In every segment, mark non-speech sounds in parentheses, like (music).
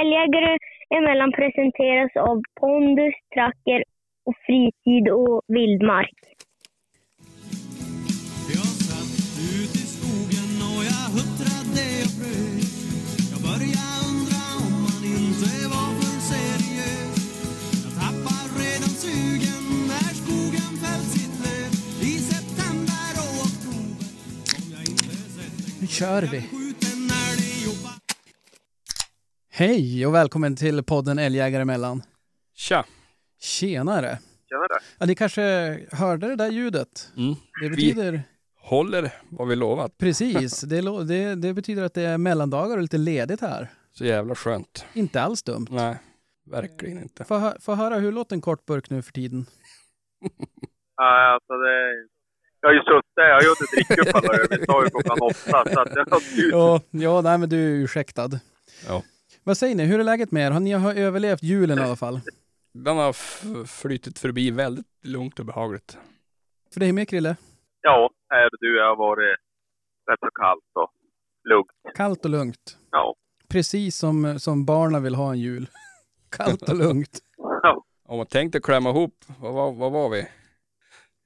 Älgjägare emellan presenteras av pondus, tracker och fritid och vildmark. Jag satt ut i skogen och jag huttrade och frös Jag började undra om man inte var för seriös Jag tappar redan sugen när skogen fällt sitt löv I september och oktober Om jag inte sett en Nu kör vi. Hej och välkommen till podden Älgjägare emellan. Tja! Tjenare! Tjenare. Ja, ni kanske hörde det där ljudet? Mm. Det Vi betyder håller vad vi lovat. precis, det, lo- det, det betyder att det är mellandagar och lite ledigt här. Så jävla skönt. Inte alls dumt. Nej, verkligen inte. Få, hö- få höra, hur låter en kort burk nu för tiden? (laughs) Nej, alltså det... Jag har ju suttit, jag har ju inte druckit upp alla öl. Vi sa ju klockan åtta, så att jag har. (laughs) Ja, ja nej, men du är ursäktad. Ja. Vad säger ni, hur är läget med er? Har ni har överlevt julen i alla fall? Den har f- flyttit förbi väldigt lugnt och behagligt. För dig med Krille? Ja, här du, har varit rätt så kallt och lugnt. Kallt och lugnt. Ja. Precis som, som barnen vill ha en jul. (laughs) Kallt och lugnt. ja. Om man tänkte klämma ihop, vad, var- vad var vi?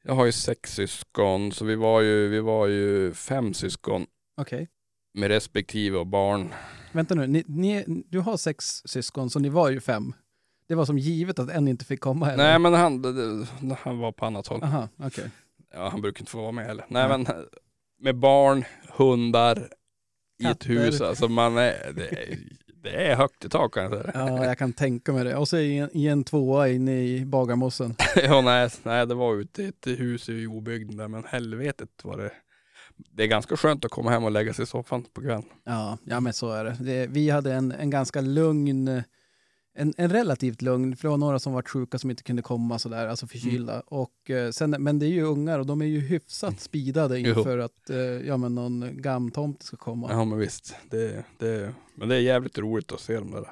Jag har ju sex syskon, så vi var ju, vi var ju fem syskon Okej. Med respektive och barn. Vänta nu, ni, ni, du har sex syskon, så ni var ju fem. Det var som givet att en inte fick komma heller. Nej men han, han var på annat håll. Aha, okej. Ja, han brukar inte få vara med heller. Nej Nej. men med barn, hundar, i ett hus. Alltså man är, det, är, det är högt i tak kan jag säga. Ja, jag kan tänka mig det. Och så i en, i en tvåa inne i Bagarmossen. (laughs) ja, nej, nej, det var ute i ett hus i obygden där, men helvetet var det. Det är ganska skönt att komma hem och lägga sig i soffan på kvällen. Ja, ja men så är det. det vi hade en, en ganska lugn, en, en relativt lugn, för det var några som var sjuka som inte kunde komma sådär, alltså förkylda. Och, eh, sen, men det är ju ungar och de är ju hyfsat speedade Jo. inför att eh, ja, men någon gamtomte ska komma. Ja, men visst. Det, det, men det är jävligt roligt att se de där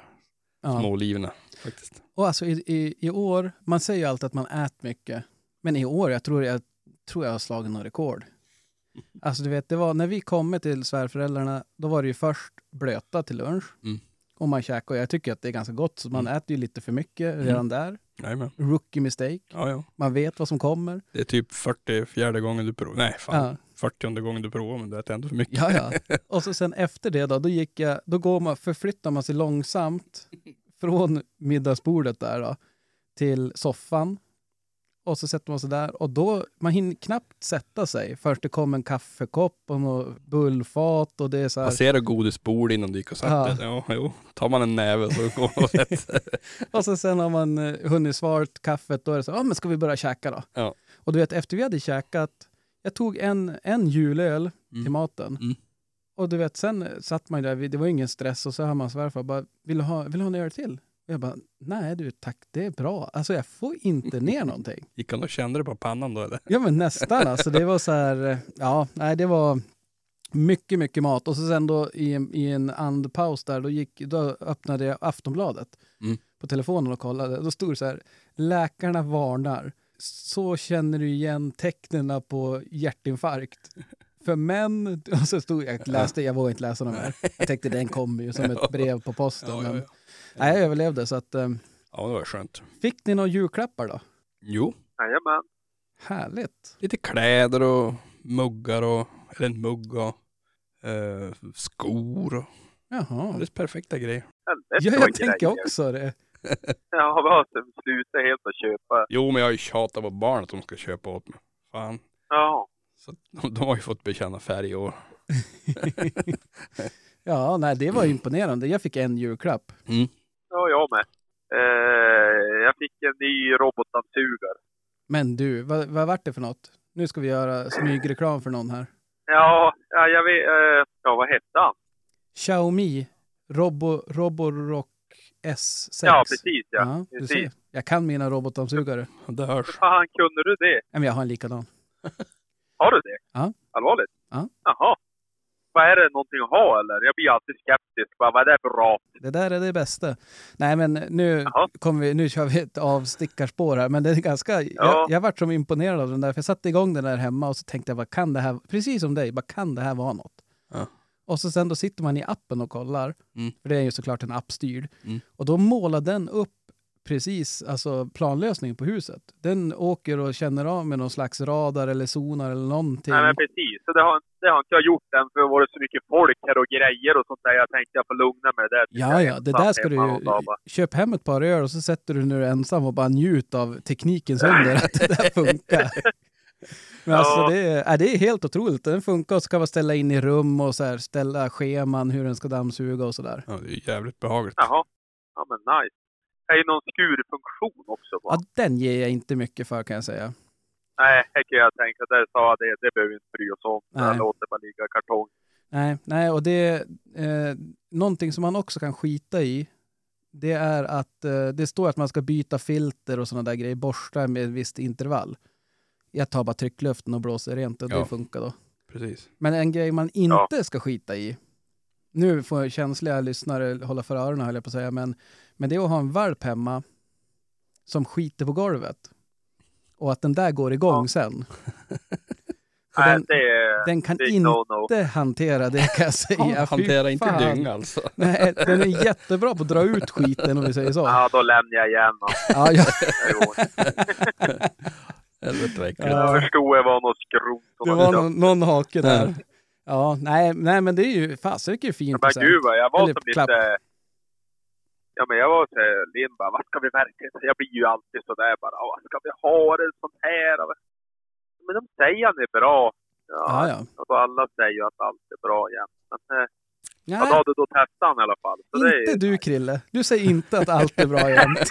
Ja. små liven faktiskt. Och alltså i, i, i år, man säger ju alltid att man äter mycket. Men i år, jag tror jag, tror jag har slagit någon rekord. Alltså du vet, det var när vi kom till svärföräldrarna, då var det ju först blöta till lunch. Mm. Och man käkar, och jag tycker att det är ganska gott, så man äter ju lite för mycket redan där. Jajamän. Rookie mistake. Ja, ja. Man vet vad som kommer. Det är typ 44 gången du provar. Nej, fan. Ja. 40 gången du provar, men det är ändå för mycket. Ja, ja. (laughs) Och så sen efter det då, då gick jag, då går man, förflyttar man sig långsamt från middagsbordet där då, till soffan. Och så sätter man sig där och då, man hinner knappt sätta sig först det kommer en kaffekopp och något bullfat och det är så här. Passerar godisbord innan du gick och satte Ja. Ja, jo. Tar man en näve så går man och sätter sig. (laughs) Och så sen har man eh, hunnit svart kaffet, då är det så, ja men ska vi börja käka då? Ja. Och du vet, efter vi hade käkat, jag tog en, en julöl till Mm. maten. Mm. Och du vet, sen satt man ju där, det var ingen stress och så hör man svärfar bara, vill du ha, vill du ha en öl till? Och jag bara, nej du tack, det är bra. Alltså jag får inte ner någonting. (laughs) Gick han och kände det på pannan då eller? Ja men nästan alltså, det var så här, ja, nej det var mycket, mycket mat. Och så sen då i, en- i en andpaus där, då, gick, då öppnade jag Aftonbladet Mm. på telefonen och kollade. Då stod det så här, läkarna varnar. Så känner du igen tecknen på hjärtinfarkt. För män, (laughs) och så stod jag, läste, jag vågade inte läsa dem mer. Jag tänkte den kommer ju som ett (laughs) brev på posten. Ja, ja, ja. Nej, jag överlevde så att, eh, Ja, det var skönt. fick ni några julklappar då? Jo, Jajamän. Härligt. lite kläder och muggar och, eller en mugg och eh, skor och Jaha. alldeles perfekta grejer. Ja, jag tänker grejer. också det. (laughs) (laughs) Jag har bara slutat helt att köpa. Jo, men jag har ju tjatat på barn att de ska köpa åt mig. Fan. Ja. Så de, (laughs) de har ju fått bekänna färg i år. Ja, nej, det var imponerande. Jag fick en julklapp. Mm. Ja, jag med. Eh, jag fick en ny robotdammsugare. Men du, vad, vad vart det för något? Nu ska vi göra smygreklam för någon här. Ja, ja, jag vet. Eh, ja, vad hette han? Xiaomi Robo, Roborock S6. Ja, precis ja. Ja, du precis. ser. Jag kan mina robotdammsugare. Det hörs. Hur fan kunde du det? Men jag har en likadan. Har du det? Ja. Allvarligt? Ja. Jaha. Vad är det någonting att ha eller? Jag blir alltid skeptisk. Bara, vad är det för rap? Det där är det bästa. Nej, men nu, kommer vi, nu kör vi ett avstickarspår här. Men det är ganska... Jag, Ja. jag vart som imponerad av den där. För jag satte igång den där hemma och så tänkte jag, vad kan det här... Precis som dig, vad kan det här vara något? Ja. Och så sen då sitter man i appen och kollar, Mm. för det är ju såklart en appstyrd. Mm. Och då målar den upp precis alltså planlösningen på huset. Den åker och känner av med någon slags radar eller sonar eller någonting. Nej, men precis. Så det har, det har inte jag gjort än, för det har varit så mycket folk här och grejer och sånt där. Jag tänkte jag får lugna mig där. Ja, ja, det där ska du ju... Köp hem ett par öl och så sätter du när du är ensam och bara njut av teknikens under att det där funkar. (laughs) Men alltså Ja. det är, äh, det är helt otroligt. Den funkar och så kan man ställa in i rum och så här, ställa scheman hur den ska dammsuga och sådär. Ja, det är jävligt behagligt. Jaha. Ja, men nice. Är ju någon skurfunktion också. Va? Ja, den ger jag inte mycket för kan jag säga. Nej, det kan jag tänka. Där sa jag det. Det behöver vi inte bry oss om. Jag låter bara ligga kartong. Nej, nej och det är eh, någonting som man också kan skita i. Det är att eh, det står att man ska byta filter och sådana där grejer, borsta med ett visst intervall. Jag tar bara tryckluften och blåser rent och Ja. det funkar då. Precis. Men en grej man inte ska skita i, nu får känsliga lyssnare hålla för öronen höll jag på att säga, men, men det är att ha en valp hemma som skiter på golvet. Och att den där går igång Ja. sen. (laughs) Nej, den, är den kan inte no-no. hantera det kan jag säga. (laughs) Hantera inte dynga alltså. (laughs) Nej, den är jättebra på att dra ut skiten om vi säger så. Ja, då lämnar jag igen. Ja, ja. Helvete. Ja. Jag förstod det var något skrot. Det var någon, någon hake där. Ja, nej, nej, men det är ju fasiken fint. Men gud vad jag var Eller som lite... Ja men jag var här, Linn bara, vad ska vi verkligen... Jag blir ju alltid sådär bara, "Ja, vad ska vi ha det sånt här? Men de säger att det är bra. Ja, Ja, ja. Alltså, alla säger ju att allt är bra igen. Men eh, Nej, hade då testat han i alla fall. Så det är inte ju- du Krille. Du säger inte att allt är bra (laughs) jämt.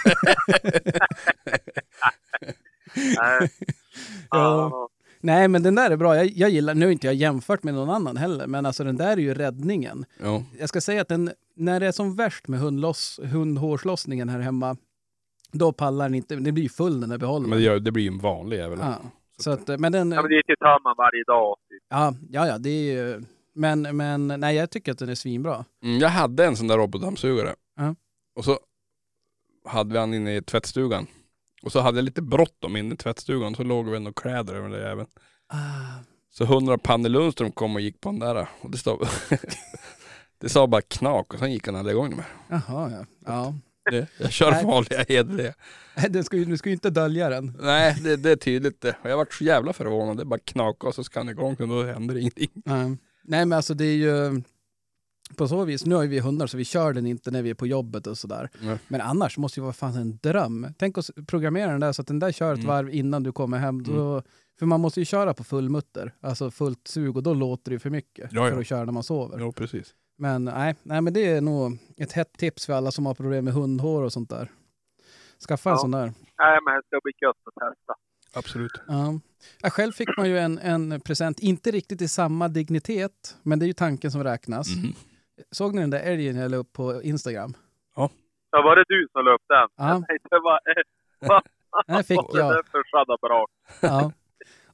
Ja. Nej, men den där är bra. Jag, jag gillar, nu har inte jag jämfört med någon annan heller, men alltså den där är ju räddningen. Ja. Jag ska säga att den, när det är som värst med hundloss, hundhårslossningen här hemma, då pallar den inte. Det blir ju full den där behållaren. Men det, gör, det blir ju en vanlig jävel. ja. Så att, men den, ja men det är till tömman varje dag. Typ. ja, ja, ja, det är ju, men, men nej, jag tycker att den är svinbra. Mm, jag hade en sån där robotdammsugare. Ja. Och så hade vi han inne i tvättstugan. Och så hade jag lite bråttom inne i tvättstugan. Så låg vi och kläder över den där jäveln. Ah, Så hundra Panne Lundström kom och gick på den där. Och det, stod, (laughs) det sa bara knak och sen gick han aldrig igång med. Jaha, ja. ja. Det, jag kör Nej. vanliga hederliga. Du ska, ju, du ska ju inte dölja den. Nej, det, det är tydligt det. Och jag vart så jävla förvånad. Det bara knakade och så ska han igång och då händer ingenting. Nej. Nej, men alltså det är ju på så vis. Nu har vi hundar så vi kör den inte när vi är på jobbet och sådär. Nej. Men annars måste ju vara fan en dröm. Tänk att programmera den där så att den där kör ett Mm. varv innan du kommer hem. Då, för man måste ju köra på full mutter, alltså fullt sug och då låter det ju för mycket Ja, ja. för att köra när man sover. Ja, precis. Men nej, nej, men det är nog ett hett tips för alla som har problem med hundhår och sånt där. Skaffa en Ja. sån där. Nej men det ska bli gött att testa. Absolut. Ja. Ja, själv fick man ju en, en present, inte riktigt i samma dignitet, men det är ju tanken som räknas. Mhm. Såg ni den där älgen jag la upp på Instagram? Ja, var det du som la upp den? Ja. Jag tänkte bara, eh, Den fick det jag. där försvann bra. Ja.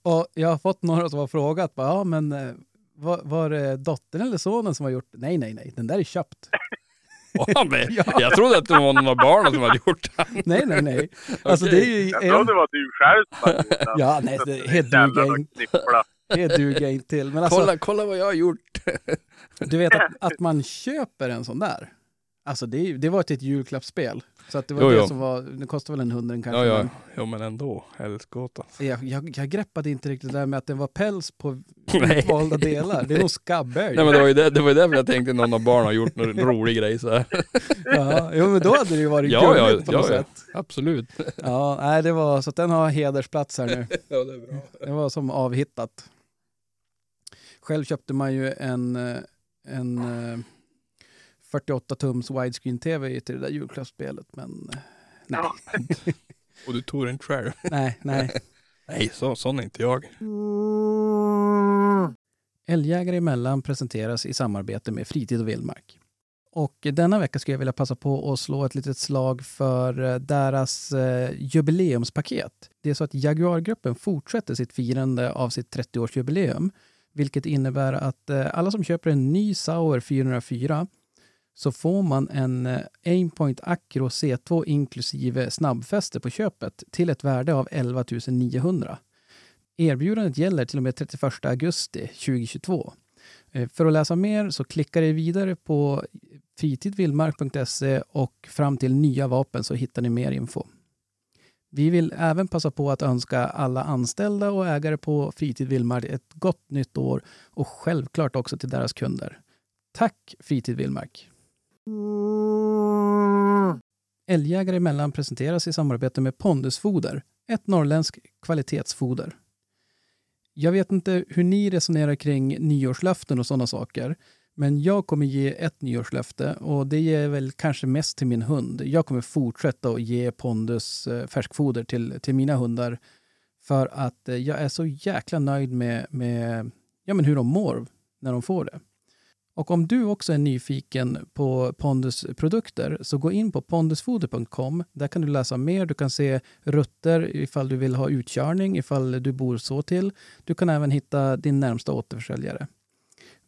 Och jag har fått några som har frågat, bara, ja men eh, var, var det dottern eller sonen som har gjort Nej, nej, nej, den där är köpt. (laughs) Det? (laughs) Ja. Jag trodde att det var någon av barnen som hade gjort det. (laughs) Nej, nej, nej. Alltså det är ju... Jag trodde det var du själv som hade gjort den. Ja, nej, det, det duger vad inte. Det duger inte till. Men alltså, Kolla, kolla vad jag har gjort. Du vet att, (laughs) att man köper en sån där. Alltså det, det var ett julklappsspel. Så att det var Jo, det jo. som var, det kostade väl en hundring kanske. Ja, ja. men Jo, men ändå. Helskotta. Jag, jag, jag greppade inte riktigt det där med att det var päls på (laughs) Nej. utvalda delar. Det är nog skabbälg. Nej men det var ju, det, det var ju därför jag tänkte att någon av barnen har gjort någon (laughs) rolig grej så här. Ja, jo, men då hade det ju varit Ja, ja, på ja, något ja. sätt. Absolut. Ja, nej, det var så att den har hedersplats här nu. Ja, det är bra. Det var som avhittat. Själv köpte man ju en, eh, en eh, 48 tums widescreen-tv till det där julklappsspelet, men eh, nej, Ja. (laughs) Och du tog den själv. nej, nej. (laughs) Nej, så, sån är inte jag. Älgjägare emellan presenteras i samarbete med Fritid och Vildmark. Och denna vecka skulle jag vilja passa på att slå ett litet slag för eh, deras eh, jubileumspaket. Det är så att Jaguargruppen fortsätter sitt firande av sitt 30-årsjubileum, vilket innebär att eh, alla som köper en ny Sauer 404 så får man en eh, Aimpoint Acro C2 inklusive snabbfäste på köpet till ett värde av 11 900. Erbjudandet gäller till och med 31 augusti 2022. Eh, för att läsa mer så klickar ni vidare på fritidvildmark.se och fram till nya vapen så hittar ni mer info. Vi vill även passa på att önska alla anställda och ägare på Fritid Villmark ett gott nytt år och självklart också till deras kunder. Tack Fritid Villmark! Älgjägare emellan presenteras i samarbete med Pondusfoder, ett norrländskt kvalitetsfoder. Jag vet inte hur ni resonerar kring nyårslöften och sådana saker. Men jag kommer ge ett nyårslöfte och det ger väl kanske mest till min hund. Jag kommer fortsätta att ge Pondus eh, färskfoder till, till mina hundar för att eh, jag är så jäkla nöjd med, med ja, men hur de mår när de får det. Och om du också är nyfiken på Pondus produkter så gå in på pondusfoder.com. Där kan du läsa mer. Du kan se rutter ifall du vill ha utkörning, ifall du bor så till. Du kan även hitta din närmsta återförsäljare.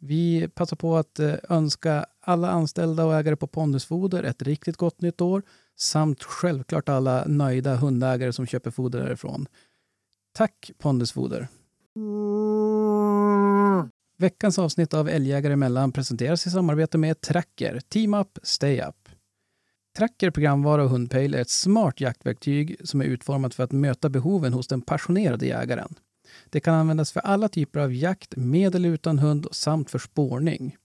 Vi passar på att eh, önska alla anställda och ägare på Pondusfoder ett riktigt gott nytt år samt självklart alla nöjda hundägare som köper foder därifrån. Tack Pondusfoder! Veckans avsnitt av Älgjägare emellan presenteras i samarbete med Tracker, Team Up, Stay Up. Tracker programvara och hundpejl är ett smart jaktverktyg som är utformat för att möta behoven hos den passionerade jägaren. Det kan användas för alla typer av jakt med eller utan hund samt för spårning.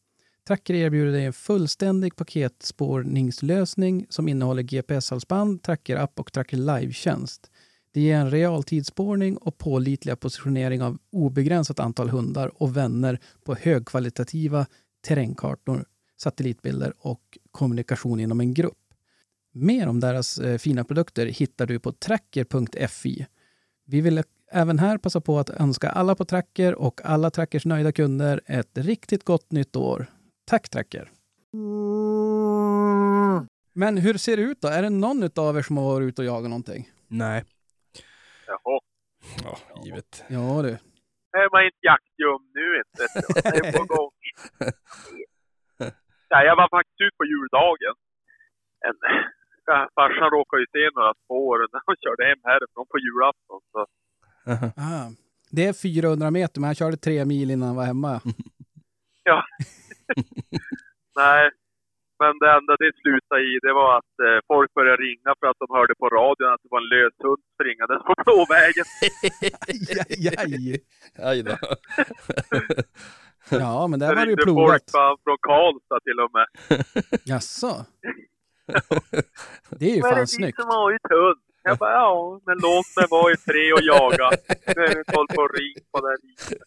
Tracker erbjuder dig en fullständig paketspårningslösning som innehåller GPS-halsband, Tracker-app och Tracker Live-tjänst. Det ger en realtidsspårning och pålitliga positionering av obegränsat antal hundar och vänner på högkvalitativa terrängkartor, satellitbilder och kommunikation inom en grupp. Mer om deras eh, fina produkter hittar du på tracker.fi. Vi vill även här passa på att önska alla på Tracker och alla Trackers nöjda kunder ett riktigt gott nytt år. Tack Tracker! Men hur ser det ut då? Är det någon av er som har varit ute och jagat någonting? Nej. Jaha. Ja, givet. Ja du. är man inte jaktljum nu inte. Det är på gång. (laughs) Nej, jag var faktiskt ut på juldagen. En, farsan råkade ju se några spår när han körde hem härifrån på julafton. Så, Ah, det är 400 meter, men han körde tre mil innan han var hemma. (laughs) ja. (laughs) Nej, men det enda det slutade i det var att eh, folk började ringa för att de hörde på radion att det var en lös hund springandes på Blåvägen. (laughs) aj, aj, aj. Aj då. Ja, men där Det var det ju plogat. folk från, från Karlstad till och med. Jaså? Det är ju Men det är fan ni snyggt. som har hund. Jag bara, ja, men låt mig vara i tre och jaga. Nu vi inte hålla på ring på det här viset.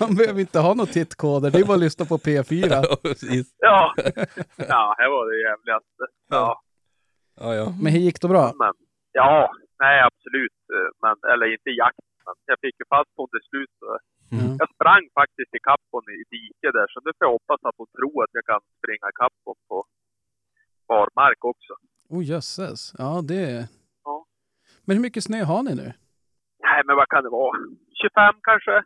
Man behöver inte ha några tittkoder, det är bara att lyssna på P4. (laughs) Ja, precis. Ja. ja, här var det jävligaste. Ja, Ja, ja. Men hur gick det bra? men ja, nej absolut. Men, eller inte jakt, men jag fick ju fast på hon till slut. Mm. Jag sprang faktiskt i kappon i diket där, så nu får jag hoppas att hon tror att jag kan springa i kappon på barmark också. Oh jösses. Ja, det... Men hur mycket snö har ni nu? Nej, men vad kan det vara? 25 kanske?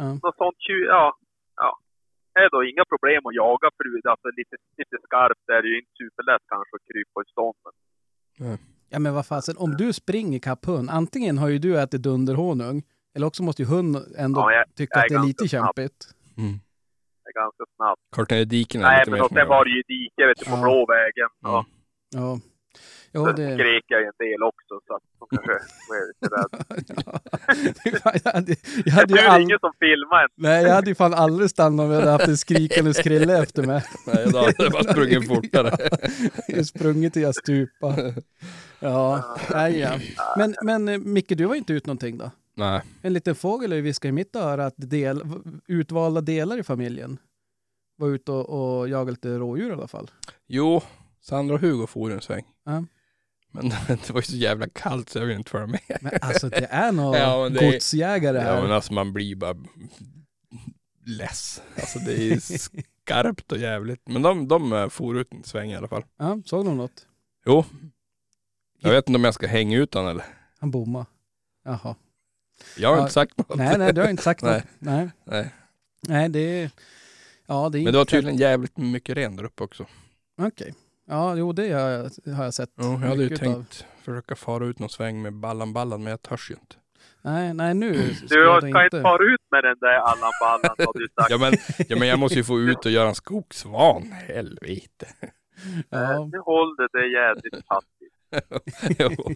Ja. Något sånt. 20, ja. ja. Det är då inga problem att jaga för alltså lite, lite skarpt är det ju inte superlätt kanske att krypa i stånd. Men Ja, men vad fasen, om du springer ikapp hund, antingen har ju du ätit dunderhonung, eller också måste ju hunden ändå Ja, jag- tycka jag att det är lite ganska snabb. kämpigt. Mm. det är ganska snabbt. Korta dikena Nej, lite men mer. och som sen var det ju dike vet du, på Ja. Blåvägen. Ja. Ja. Ja, Sen det... skrek jag ju en del också så att de kanske var lite rädda. (laughs) Ja. jag hade, jag hade ju är all... ingen som filmar. Nej, jag hade ju fan aldrig stannat om jag hade haft en skrikande skrille efter mig. (laughs) Nej, då hade jag bara sprungit fortare. (laughs) Jag sprungit till jag stupa. Ja, nej, ja. Men, men eh, Micke, du var inte ut någonting då? Nej. En liten fågel har ju viskat i mitt öra att del, utvalda delar i familjen var ute och, och jagade lite rådjur i alla fall. Jo, Sandra och Hugo for en sväng. Ja. Men (laughs) det var ju så jävla kallt så jag ville inte följa med. Men alltså det är nog (laughs) Ja, det godsjägare här. Ja men alltså man blir bara less. Alltså det är (laughs) skarpt och jävligt. Men de, de eh, for ut en sväng i alla fall. Ja, såg du något? Jo. Jag vet inte om jag ska hänga ut den eller. Han bommade. Jaha. Jag har Ja, inte sagt något. Nej, nej, du har inte sagt något. Nej. Nej. Nej, det är... Ja, det är Men det var tydligen jävligt mycket ren där uppe också. Okej. Ja, jo, det har jag, har jag sett. Jo, jag hade ju tänkt försöka fara ut någon sväng med ballan ballan men jag törs ju inte. Nej, nej nu Du jag ska inte fara ut med den där Allan Ballan har du sagt. Ja men, ja men jag måste ju få ut och göra en skogsvan. Helvete. Ja, Nu håller det jävligt fattigt. (laughs) jo,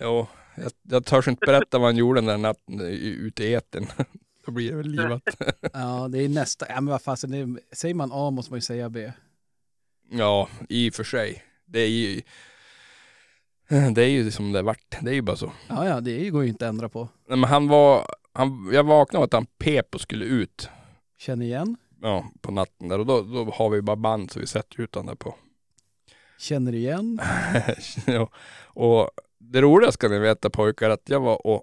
jo. Jag, jag törs inte berätta vad han gjorde den där natten ute i etern. (laughs) Då blir det väl livat. ja, det är nästa. Ja, men vad fasen, det är, säger man A måste man ju säga B. Ja, i och för sig. Det är ju det är ju som det vart. Det är ju bara så. Ja, ja, det går ju inte att ändra på. Nej, men han var, han, jag vaknade av att han pep och skulle ut Känner igen, ja, på natten där och då, då har vi bara band så vi sätter ut honom där på. känner igen. (laughs) ja. Och det roliga ska ni veta pojkar att jag var och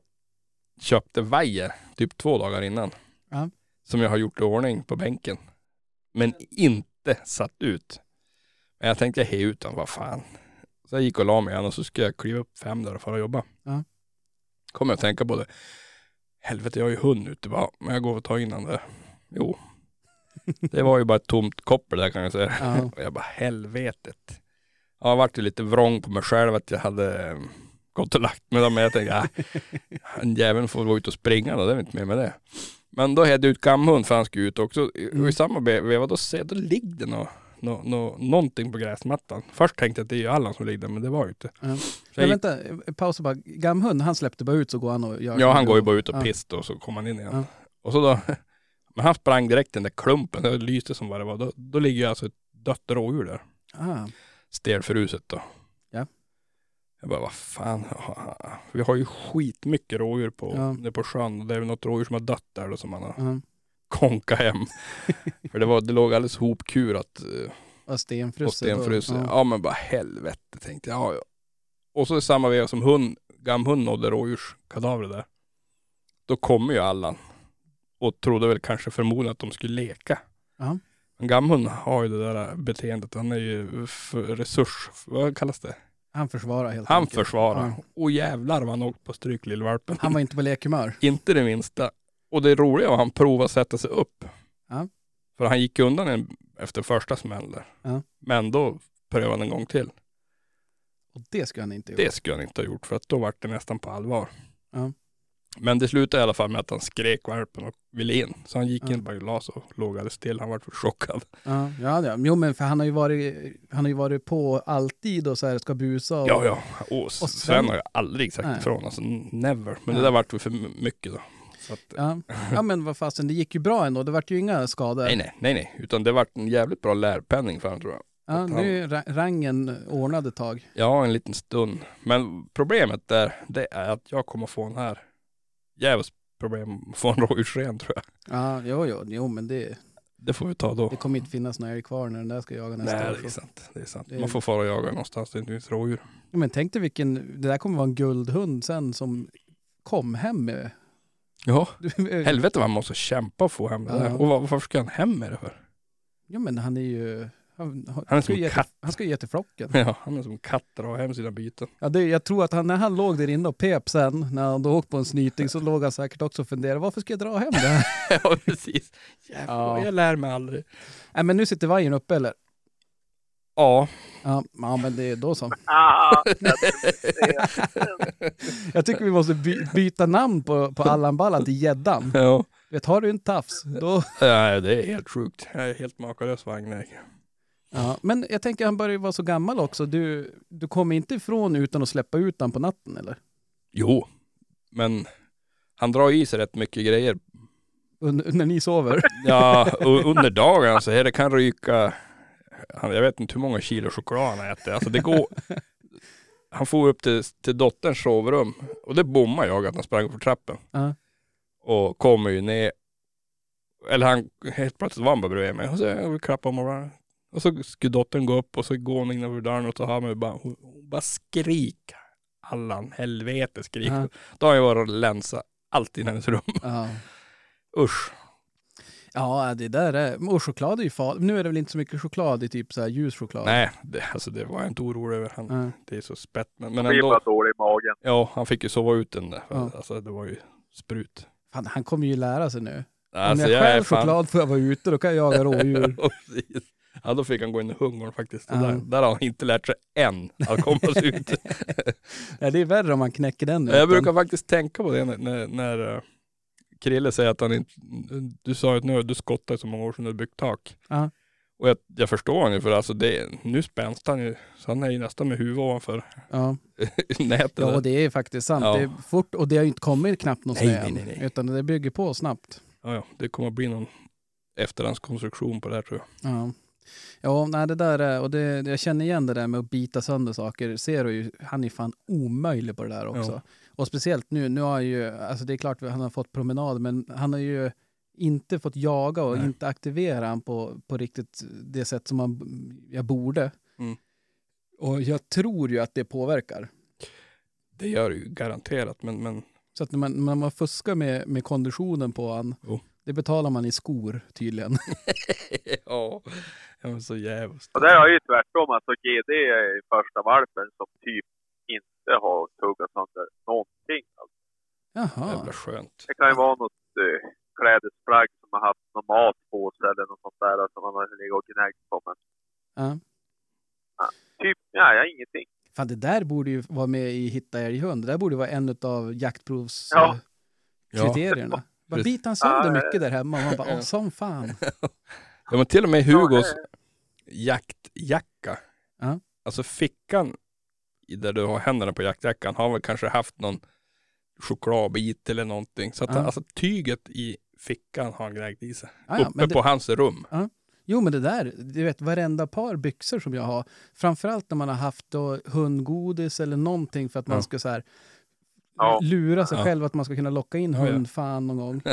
köpte vajer typ två dagar innan. Ja. Som jag har gjort i ordning på bänken. Men inte satt ut. Men jag tänkte jag ut den, vad fan. Så jag gick och la mig igen och så skulle jag kliva upp fem där och fara och jobba. Ja. Kommer jag att tänka på det. Helvete jag har ju hund ute bara, men jag går och tar in den där. Jo. Det var ju bara ett tomt koppel där kan jag säga. Ja. Och jag bara helvetet. Ja, jag vart ju lite vrång på mig själv att jag hade eh, gått och lagt mig där. Men jag tänkte, äh, en jävel får gå ut och springa då, det är inte mer med det. Men då hade jag ut gamhund för han skulle ut också. Och Mm. i samma ve- veva då ser jag, då ligger det nå, nå, nå, någonting på gräsmattan. Först tänkte jag att det är ju Allan som ligger där, men det var ju inte. Ja. Men vänta, pausa bara. Gamhund, han släppte bara ut så går han och gör ja, han går ju bara ut och Ja. pissar och så kommer han in igen. Ja. Och så då, (laughs) men han sprang direkt den där klumpen, det lyste som vad det var. Då, då ligger ju alltså ett dött rådjur där. Ah, stelfruset då. Ja. Jag bara, vad fan. Vi har ju skitmycket rådjur på, Ja. på sjön. Det är väl något rådjur som har dött där då som han har ja. Konkat hem. För det, var, det låg alldeles hopkurat eh, Och stenfruset. Ja. Ja. men bara helvete tänkte jag. Ja, ja. Och så i samma veva som hund, gamhund nådde rådjurskadavret där. Då kommer ju Allan. Och trodde väl kanske förmodligen att de skulle leka. Ja. Men gamhund har ju det där beteendet. Han är ju resurs, vad kallas det? Han försvarar helt Han enkelt. försvarar. Ja. Och jävlar vad han åkt på stryk lillvalpen. Han var inte på lekhumör. (laughs) Inte det minsta. Och det roliga var att han provade att sätta sig upp. Ja. För han gick undan en, efter första smällen där. Ja. Men då prövade han en gång till. Och det ska han inte göra. Det skulle han inte ha gjort för att då var det nästan på allvar. Ja. Men det slutade i alla fall med att han skrek valpen och ville in. Så han gick Ja. in bara i las och låg alldeles still. Han var för chockad. Ja, ja, ja. Jo, men för han har ju varit, han har ju varit på alltid och så här ska busa. Och, Ja, ja. Och Och Sven, Sven- har ju aldrig sagt Nej. ifrån. Alltså never. Men det där vart för mycket då. Att, Ja. ja, men vad fasen, det gick ju bra ändå. Det vart ju inga skador. nej, nej, nej, nej. Utan det vart en jävligt bra lärpenning för honom tror jag. Ja, nu är ra- rangen ordnad ett tag. Ja, en liten stund. Men problemet där, det är att jag kommer få en här jävligt problem att få en rådjursren tror jag. Ja, jo, jo, jo men det, Det får vi ta då. det kommer inte finnas några älg kvar när den där ska jaga nästa Nej, år. det är sant. Det är sant. Det är- Man får fara och jaga någonstans det inte finns rådjur. Ja, men tänk dig vilken, det där kommer vara en guldhund sen som kom hem med. Ja, helvete vad man måste kämpa och få hem det där. Och var- varför ska han hem med det för? Ja men han är ju, han, han, Han är ska som en till- katt. han ska ge till flocken. Ja, han är som katter och har hem sina byten. Ja, det, jag tror att han, när han låg där inne och pep sen, när han då åkte på en snyting, så låg han säkert också och funderade, varför ska jag dra hem det här? (laughs) ja, precis. Jävlar, Ja. jag lär mig aldrig. Nej men nu sitter vajern uppe eller? Ja, Ja, men det är då så. (laughs) Ah, (laughs) Jag tycker vi måste by, byta namn på, på Allan Ballan till Gäddan. ja. Vet, har du en tafs, då... ja, det är helt sjukt. Jag är helt makalös vagnägare. Ja, men jag tänker han börjar ju vara så gammal också. Du, du kommer inte ifrån utan att släppa ut han på natten eller? Jo, men han drar i sig rätt mycket grejer. Und, när ni sover? Ja, (laughs) under dagen så här, det kan ryka, han- jag vet inte hur många kilo choklad han äter. Alltså det går, (laughs) han får upp till, till dotterns sovrum och det bommar jag att han sprang för trappen. Ja. Och kommer ju ner, eller han, helt plötsligt var han bara bredvid mig och så klappade om morgonen. Och så skulle dottern gå upp och så går hon innanför dörren och så hör man ju bara, hon, hon bara skrika. Allan, helvete skrik. Ja. Då har jag varit och länsa allt i hennes rum. Ja. (laughs) Usch. Ja, det där är... Och choklad är ju farligt. Nu är det väl inte så mycket choklad i typ så här ljus choklad? Nej, det, alltså det var jag inte orolig över. Han, Ja. Det är så spett. Men, men ändå. dålig i magen. Ja, han fick ju sova ut den där. Ja. Alltså det var ju sprut. Fan, han kommer ju lära sig nu. Alltså Om jag jag stjäl fan... choklad får jag vara ute, då kan jag jaga (laughs) rådjur. Ja, då fick han gå in i hungern faktiskt. Ja. Där, där har han inte lärt sig än att komma sig ut. (laughs) ja, det är värre om man knäcker den jag brukar faktiskt tänka på det när, när, när eh, Krille säger att han inte, du sa att nu har du skottat så många år sedan du byggt tak. Ja. Och jag, jag förstår honom ju för alltså det, nu spänst han ju, så han är ju nästan med huvudet ovanför Ja, (laughs) nätet. ja det är faktiskt sant. Ja. Det är fort och det har ju inte kommit knappt någon Nej, snö nej, än, nej, nej. utan det bygger på snabbt. Ja, ja, det kommer att bli någon efterhandskonstruktion på det här tror jag. Ja. Ja, nej, det där är, och det, jag känner igen det där med att bita sönder saker. Ser du ju, han är fan omöjlig på det där också. Ja. Och speciellt nu, nu har han ju, alltså det är klart att han har fått promenad, men han har ju inte fått jaga och Nej. inte aktivera han på, på riktigt det sätt som man, jag borde. Mm. Och jag tror ju att det påverkar. Det gör det ju garanterat, men, men Så att när man, när man fuskar med, med konditionen på han, Jo. det betalar man i skor tydligen. (laughs) ja, jag var så jävligt. Och där har ju tvärtom, alltså GD är första valpen som typ inte har tuggat sönder någonting. Alltså. Jaha. Jävla skönt. Det kan ju vara något uh, klädesplagg som har haft någon mat på sig eller något sånt där som man har legat och gnägt på. Men Ja. typ, ja, ja ingenting. Fan, det där borde ju vara med i Hitta älghund. Det där borde vara en av jaktprovskriterierna. Ja. Ja. Bara Precis. biter han sönder Ja, mycket där hemma och man bara, Ja. åh som fan. Ja, men till och med Hugos Ja, jaktjacka. Ja. Alltså fickan där du har händerna på jaktjackan har väl kanske haft någon chokladbit eller någonting. Så att Ja. alltså tyget i fickan har han gnägt i sig. Ja, ja, Uppe det, på hans rum. jo, men det där, du vet varenda par byxor som jag har, framförallt när man har haft då hundgodis eller någonting för att man Ja. ska så här Ja. lura sig Ja. själv att man ska kunna locka in hundfan någon gång. (laughs)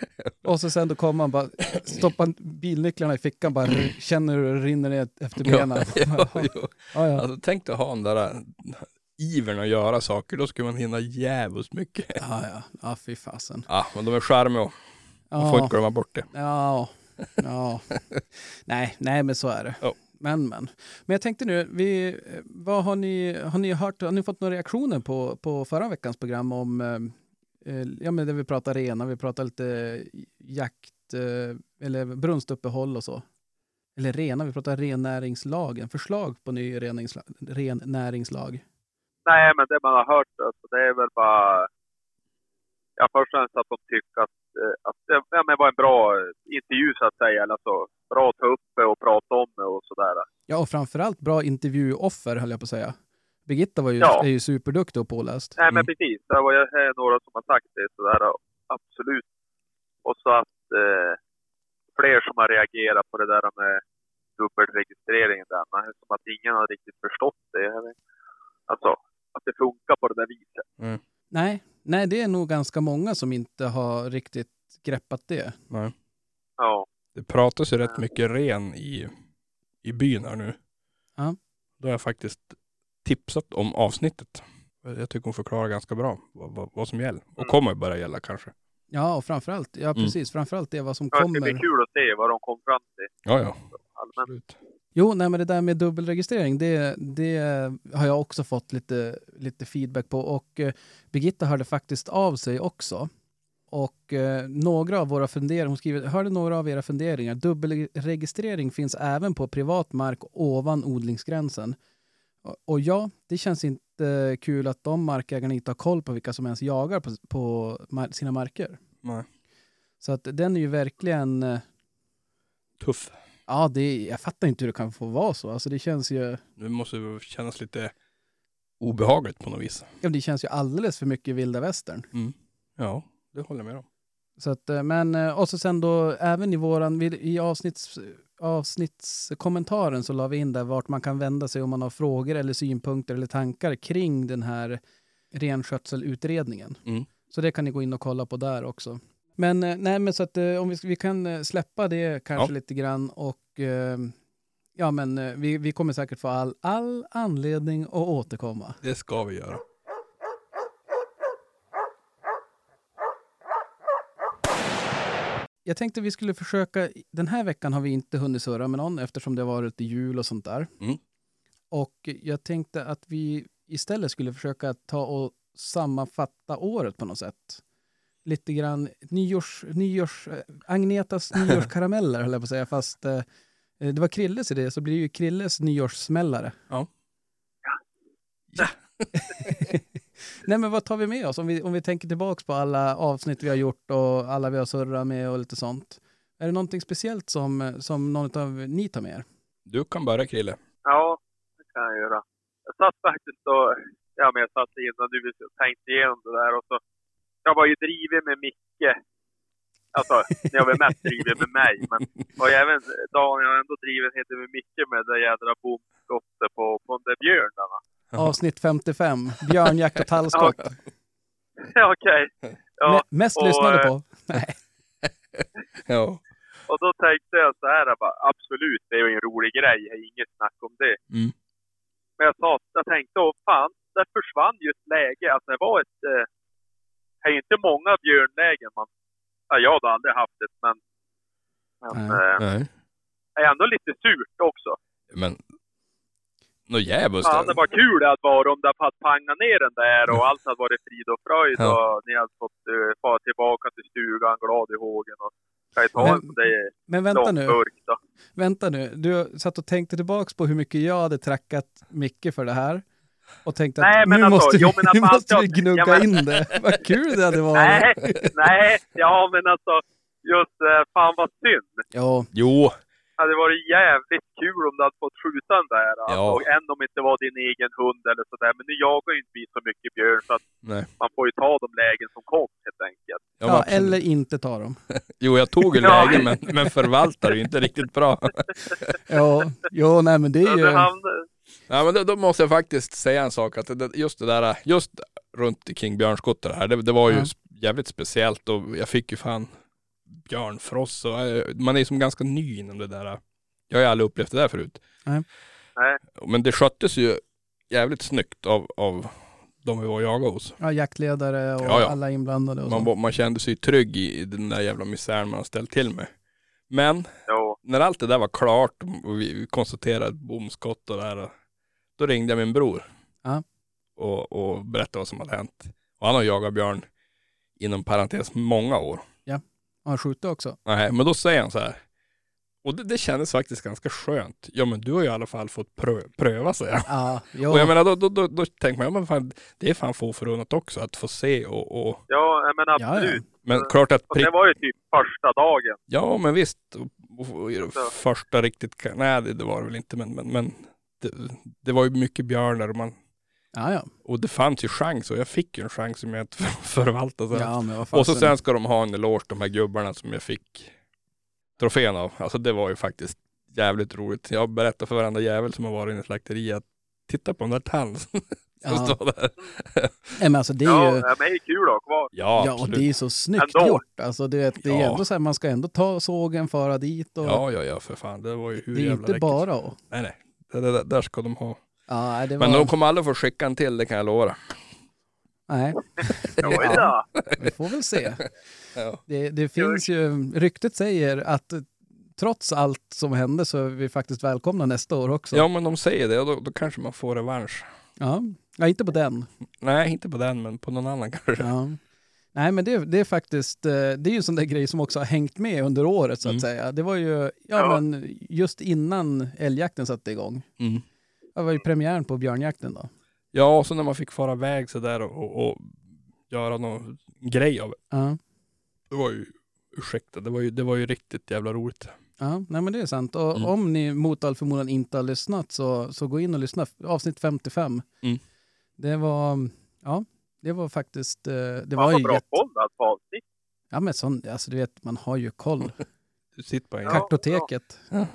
(laughs) Och så sen då kommer man bara, stoppar bilnycklarna i fickan, bara känner hur det rinner ner efter benen. (laughs) ja, ja. Ja, ja. Alltså tänk dig att ha den där äh, ivern att göra saker. Då skulle man hinna jävligt mycket. Ja, ja. Ja, fy fasen. Ja, men de är charmiga och man får Ja, inte glömma bort det. ja. ja. (laughs) nej, nej, men så är det. Ja. Men, men. Men jag tänkte nu, vi, vad har ni, har ni hört, har ni fått några reaktioner på, på förra veckans program om, eh, ja men där vi pratar rena, vi pratar lite jakt, eh, eller brunstuppehåll och så. Eller rena, vi pratar rennäringslagen, förslag på ny rennäringslag, rennäringslag. Nej, men det man har hört, alltså, det är väl bara... Ja, först och främst att de tycker att, eh, att det ja, men var en bra eh, intervju så att säga. Eller Alltså, bra att ta upp det och prata om det och sådär. Ja, och framförallt bra intervjuoffer höll jag på att säga. Birgitta var ju, Ja. är ju superduktig och påläst. Nej, men Mm. precis. Det var ju eh, några som har sagt det sådär. Absolut. Och så att eh, fler som har reagerat på det där med dubbelregistreringen där. Men som att ingen har riktigt förstått det. Alltså, att det funkar på det där viset. Nej, nej, det är nog ganska många som inte har riktigt greppat det. Nej. Ja. Det pratas ju rätt mycket ren i, i byn här nu. Ja. Då har jag faktiskt tipsat om avsnittet. Jag tycker hon förklarar ganska bra vad, vad, vad som gäller. Och Mm. kommer börja gälla kanske. Ja, och framförallt, ja precis, framförallt det vad som Ja, Det blir kommer. kul att se vad de kom fram till. Ja, ja. Allmänt. Absolut. Jo, nej, men det där med dubbelregistrering, det, det har jag också fått lite, lite feedback på. Och eh, Birgitta hörde faktiskt av sig också. Och eh, några av våra funderingar, hon skriver, hörde några av era funderingar. Dubbelregistrering finns även på privat mark ovan odlingsgränsen. Och, ja, det känns inte kul att de markägarna inte har koll på vilka som ens jagar på, på sina marker. Nej. Så att den är ju verkligen, eh, Tuff. ja, det, jag fattar inte hur det kan få vara så. Alltså det känns ju... Det måste ju kännas lite obehagligt på något vis. Ja, det känns ju alldeles för mycket vilda västern. Mm. Ja, det håller jag med om. Så att, eh, men, eh, och så sen då även i våran, i avsnitts, avsnittskommentaren så la vi in där vart man kan vända sig om man har frågor eller synpunkter eller tankar kring den här renskötselutredningen. Mm. Så det kan ni gå in och kolla på där också. Men eh, nej, men så att om vi, vi kan släppa det kanske Ja. lite grann och ja, men vi, vi kommer säkert få all, all anledning att återkomma. Det ska vi göra. Jag tänkte vi skulle försöka, den här veckan har vi inte hunnit surra med någon eftersom det har varit jul och sånt där. Mm. Och jag tänkte att vi istället skulle försöka ta och sammanfatta året på något sätt. Lite grann nyårs, nyårs, eh, Agnetas (laughs) nyårskarameller höll jag på att säga, fast eh, det var Krilles idé så blir det ju Krilles nyårssmällare. Ja. (laughs) (laughs) Nej, men vad tar vi med oss om vi, om vi tänker tillbaks på alla avsnitt vi har gjort och alla vi har surrat med och lite sånt? Är det någonting speciellt som, som någon av ni tar med er? Du kan börja Krille. Ja, det kan jag göra. Jag satt faktiskt och, ja men jag satt innan du tänkte igenom det där och så, jag var ju driven med Micke. Alltså, jag var mest (laughs) driven med mig, men och även Daniel har ändå drivenheten med Micke med det jädra bomskottet på, på de där björnarna. Avsnitt 55, björnjakt och tallskott. Ja, okej. Ja, Me- mest och, lyssnade eh, på. Nej. (laughs) Ja. och då tänkte jag så här, bara, absolut, det är ju en rolig grej, det är inget snack om det. Mm. Men jag, sa, jag tänkte, åh fan, där försvann ju ett läge. Alltså det var ett, eh, det är inte många björnlägen man, ja, jag hade aldrig haft det, men, men Nej. eh, Nej. är ändå lite surt också. Men... Nå djävulskt. Fan, det var kul det hade varit om det hade pangat ner den där och allt hade varit frid och fröjd Ja. och ni hade fått uh, fara tillbaka till stugan glad i hågen och Men- Men vänta nu, burk då. vänta nu. Du satt och tänkte tillbaks på hur mycket jag hade trackat Micke för det här. Och tänkte att Nej, men nu alltså, måste jo, men att (laughs) nu man måste vi alltid- gnugga ja, men- in det. Vad kul det hade varit. Nej, nej, ja men alltså just eh, fan vad synd. Ja, Jo. Det hade varit jävligt kul om du hade fått skjuta den där. Alltså, Ja. och än om det inte var din egen hund eller sådär. Men nu jagar ju inte vi så mycket björn så att Nej. man får ju ta de lägen som kom helt enkelt. Ja, ja, eller inte ta dem. (laughs) Jo, jag tog ju (laughs) lägen men, men förvaltar ju inte riktigt bra. (laughs) Ja, jo, nej men det är ju... Ja, men då, då måste jag faktiskt säga en sak. Att det, just det där, just runt kring björnskottet här, det, det var ju sp- jävligt speciellt och jag fick ju fan björnfross och eh, man är som ganska ny inom det där. Jag har ju aldrig upplevt det där förut. Nej. Nej. Men det sköttes ju jävligt snyggt av, av de vi var och jagade hos. Ja, jaktledare och Ja, ja. alla inblandade och Man, man kände sig trygg i, den där jävla misären man har ställt till med. Men jo, när allt det där var klart och vi konstaterade bomskott och det här, då ringde jag min bror. Ja. Och, och berättade vad som hade hänt. Och han har jagat björn inom parentes många år. Och han skjuter också. Nej, men då säger han så här. Och det, det kändes faktiskt ganska skönt. Ja men du har ju i alla fall fått prö pröva säger han. Ja, jo. Och jag menar då, då, då, då tänker man, ja, men fan, det är fan få förunnat också att få se och, och ja men ja, ja. absolut. men klart att Och det var ju typ första dagen. Ja, men visst. Och, och, och, Så. första riktigt, nej det, det var det väl inte, men, men, men det, det var ju mycket björnar och man, Ja, ja. och det fanns ju chans och jag fick ju en chans som jag inte (laughs) förvaltade. ja men vad fan. och så sen ska de ha en eloge, de här gubbarna som jag fick trofén av. Alltså det var ju faktiskt jävligt roligt. Jag berättar för varenda jävel som har varit inne i slakteriet, titta på den där (laughs) som Ja. står där. Nej, men alltså det är Ja, ju... ja, men det är kul att ha kvar. Ja, Ja, och det är så snyggt Ändå. gjort. Alltså det, det är Ja. ändå så här, man ska ändå ta sågen, föra dit och... Ja, ja, ja, för fan. Det var ju hur det är jävla inte läckert. bara att... Nej, nej. Det, det, där ska de ha. Ja, var... Men de kommer aldrig få skicka en till, det kan jag lova. Nej, (laughs) då. vi får väl se. (laughs) Ja. Det, det finns ju... Ryktet säger att trots allt som hände så är vi faktiskt välkomna nästa år också. Ja men de säger det och då, då kanske man får revansch. Ja, ja inte på den. Nej inte på den men på någon annan kanske. Ja. Nej, men det, det är faktiskt, eh, det är ju en sån där grej som också har hängt med under året så att Mm. säga. Det var ju, ja, Ja. men just innan älgjakten satte igång. Mm. Det var ju premiären på björnjakten då. Ja och så när man fick fara iväg sådär och, och, och göra någon grej av det. Ja. Det var ju, ursäkta, det var ju, det var ju riktigt jävla roligt. Ja, nej men det är sant. Och Mm. om ni mot all förmodan inte har lyssnat så, så gå in och lyssna. Avsnitt 55. Mm. Det var, ja, det var faktiskt, eh, det Fan var ju bra jätte, koll hade på avsnitt. ja men sån, alltså du vet, man har ju koll. (laughs) Du sitter på en Ja. Kartoteket. Ja.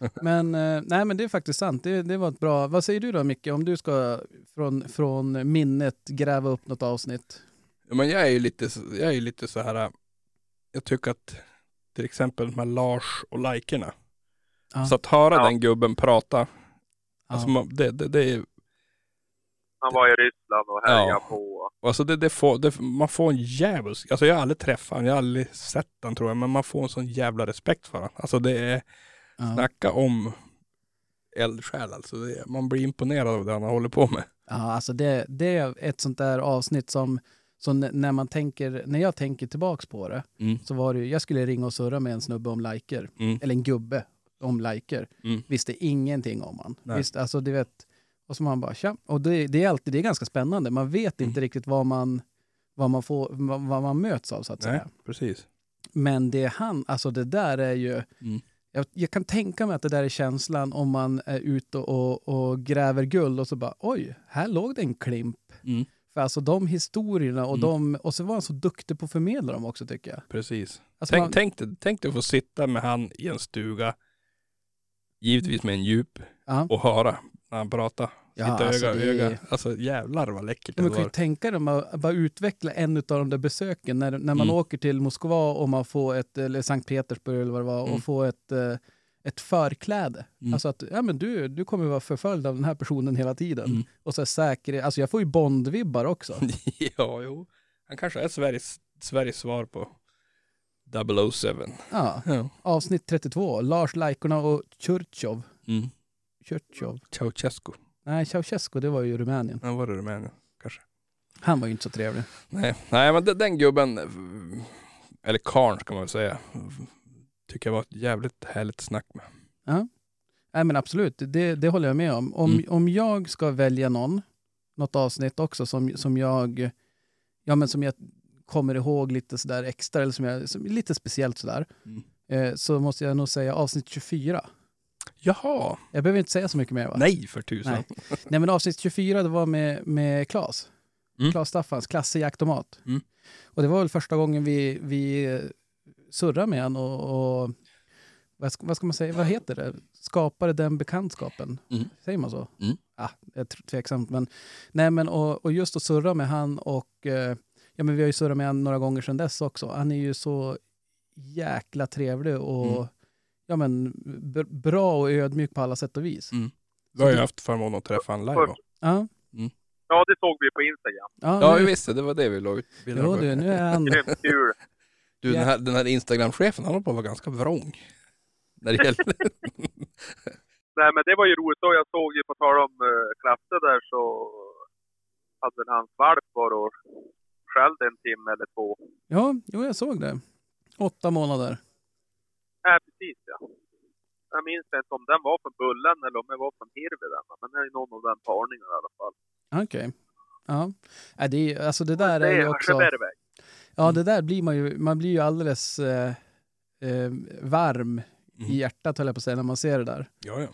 (laughs) Men, eh, nej men det är faktiskt sant. Det, det var ett bra, vad säger du då Micke, om du ska från, från minnet gräva upp något avsnitt? Ja, men jag är ju lite, så- jag är lite så här. Jag tycker att till exempel de här Lars och likerna. Ja. Så att höra Ja. den gubben prata. Ja. Alltså man, det, det, det är, Han var i Ryssland och härjade Ja. på. alltså det, det får, det, man får en djävulsk, alltså jag har aldrig träffat honom, jag har aldrig sett honom tror jag, men man får en sån jävla respekt för honom. Alltså det är, Ja. snacka om eldsjäl alltså. Det, man blir imponerad av det han håller på med. Ja, alltså det, det är ett sånt där avsnitt som, n- när man tänker, när jag tänker tillbaks på det, Mm. så var det ju, jag skulle ringa och surra med en snubbe om liker, Mm. eller en gubbe om liker. Mm. Visste ingenting om han. Nej. Visst, alltså du vet, Och så man bara, tja. Och det, det är alltid det är ganska spännande. Man vet inte Mm. riktigt vad man, vad, man får, vad, vad man möts av så att Nej, säga. precis. Men det han, alltså det där är ju... Jag, jag kan tänka mig att det där är känslan om man är ute och, och gräver guld och så bara oj, här låg det en klimp. Mm. För alltså de historierna och, Mm. de, och så var han så duktig på att förmedla dem också tycker jag. Precis. Alltså Tänk, man, tänk, dig, tänk dig att få sitta med han i en stuga, givetvis med en djup, ja. och höra när han pratar. Ja, Sitta alltså öga det öga. Alltså jävlar vad läckert det Man kan ju var. tänka dig att bara utveckla en av de där besöken när, när man Mm. åker till Moskva och man får ett, eller Sankt Petersburg eller vad det var, Mm. och får ett, eh, ett förkläde. Mm. Alltså att ja, men du, du kommer vara förföljd av den här personen hela tiden. Mm. Och så är säker, alltså jag får ju Bond-vibbar också. (laughs) ja, jo. Han kanske är Sveriges, Sveriges svar på 007. Ja, Ja. avsnitt 32, Lars Lajkorna och Tjurtjov. Mm. Tjurtjov. Ceausescu. Nej, Ceausescu, det var ju Rumänien. Han var det Rumänien kanske. Han var ju inte så trevlig. Nej, nej men den, gubben, eller karn ska man väl säga, tycker jag var ett jävligt härligt snack med. Nej men absolut, det, det håller jag med om. Om, Mm. om jag ska välja någon, något avsnitt också som, som jag ja, men som jag kommer ihåg lite sådär extra, eller som jag, som är lite speciellt sådär, Mm. eh, så måste jag nog säga avsnitt 24. Jaha, Jag behöver inte säga så mycket mer va? nej för tusan. Nej. Nej men avsnitt 24 det var med, med Klas. Mm. Klas Staffans, Klasse jakttomat. Mm. Och det var väl första gången vi, vi eh, surrade med han och, och vad, ska, vad ska man säga, vad heter det? Skapade den bekantskapen. Mm. Säger man så? Mm. Ah, jag är tveksamt men, nej men och, och just att surra med han och eh, ja men vi har ju surrat med han några gånger sedan dess också. Han är ju så jäkla trevlig och Mm. Ja men bra och ödmjuk på alla sätt och vis. Mm. Vi har ju haft förmånen att träffa han live. Ja, Ja, det såg vi på Instagram. ja, Ja, nu- vi visste, det var det vi la ut bilder Jo du, nu är han... Grymt kul. Du, den här, den här Instagram-chefen, han håller på att vara ganska vrång. När det gäller... (laughs) Nej, men det var ju roligt. Och jag såg ju, på tal om uh, Klasse där, så hade väl hans valp varit och skällt en timme eller två. Ja, jo, jag såg det. Åtta månader. Nej, precis ja. Jag minns inte om den var från Bullen eller om den var från Hirvi men det är ju någon av den parningen i alla fall. Okej. Ja. Nej, det, är, alltså det där är det ju är också... Aschebergväg. Ja, det där blir man ju... Man blir ju alldeles eh, eh, varm Mm. i hjärtat, höll jag på att säga, när man ser det där. Ja, ja.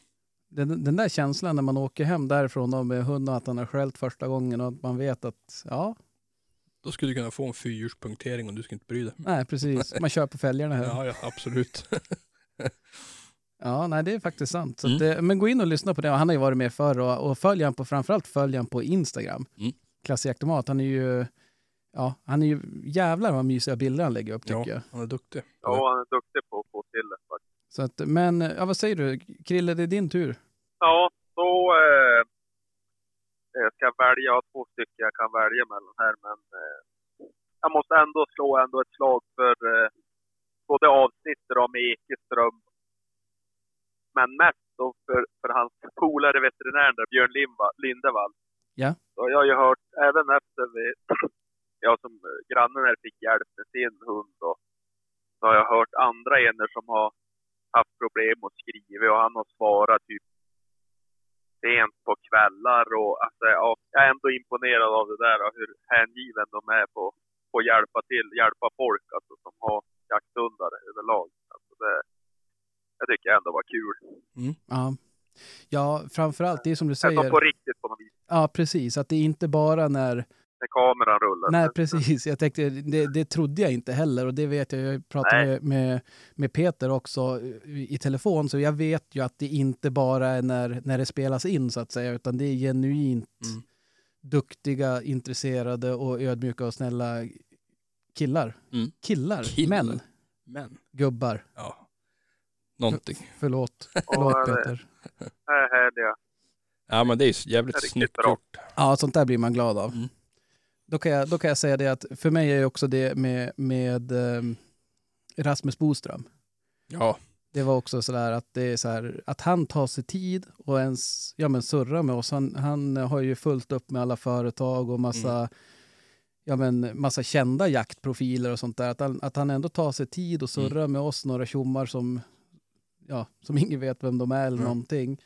Den, den där känslan när man åker hem därifrån då med hunden och att han har skällt första gången och att man vet att, ja, Då skulle du kunna få en fyrhjulspunktering och du skulle inte bry dig. nej precis, man kör på fälgarna här. (laughs) Ja, ja, absolut. (laughs) Ja, nej det är faktiskt sant. Så Mm. att, eh, men gå in och lyssna på det. Han har ju varit med förr och, och följ han på, framförallt följ han på Instagram. Mm. Klasse Jaktomat, han är ju, ja, han är ju jävlar vad mysiga bilder han lägger upp tycker Ja, jag. han är duktig. Ja, han är duktig på att få till det faktiskt. Så att, men ja, vad säger du? Krille, det är din tur. Ja, då eh, jag ska välja. Jag har två stycken jag kan välja mellan här, men eh, jag måste ändå slå ändå ett slag för eh, både avsnittet då med Ekeström, men mest då för, för hans polare veterinären där, Björn Lindva- Lindevall. Ja. Så jag har ju hört, även efter vi, (clears throat) jag som eh, grannen här fick hjälp med sin hund, och, så har jag hört andra ener som har haft problem att skriva och han har svarat typ sent på kvällar och alltså, ja, jag är ändå imponerad av det där och hur hängiven de är på på att hjälpa till, hjälpa folk alltså, som har jakthundar överlag. Alltså, det, jag tycker ändå var kul. Ja. Ja, framförallt det är som du säger. på riktigt på något vis, Ja, precis. Att det är inte bara när... när kameran rullar. Nej, precis. Jag tänkte, det, det trodde jag inte heller och det vet jag. Jag pratade med, med, med Peter också i, telefon, så jag vet ju att det inte bara är när, när det spelas in så att säga, utan det är genuint Mm. duktiga, intresserade och ödmjuka och snälla killar. Mm. Killar, Killar. män, Men, gubbar. ja. Någonting. Förlåt, (laughs) Ja, förlåt det- Peter. Det är härliga. Ja, men det är ju jävligt snyggt bra. gjort. Ja, sånt där blir man glad av. Mm. Då, kan jag, då kan jag säga det att för mig är ju också det med, med ehm, Rasmus Boström. Ja, Det var också sådär att det är så här, att han tar sig tid och ens ja, men surra med oss. Han, han har ju fullt upp med alla företag och massa, Mm. ja, men massa kända jaktprofiler och sånt där. Att han, att han ändå tar sig tid och surrar Mm. med oss, några tjommar som, ja, som (laughs) ingen vet vem de är eller Ja. någonting.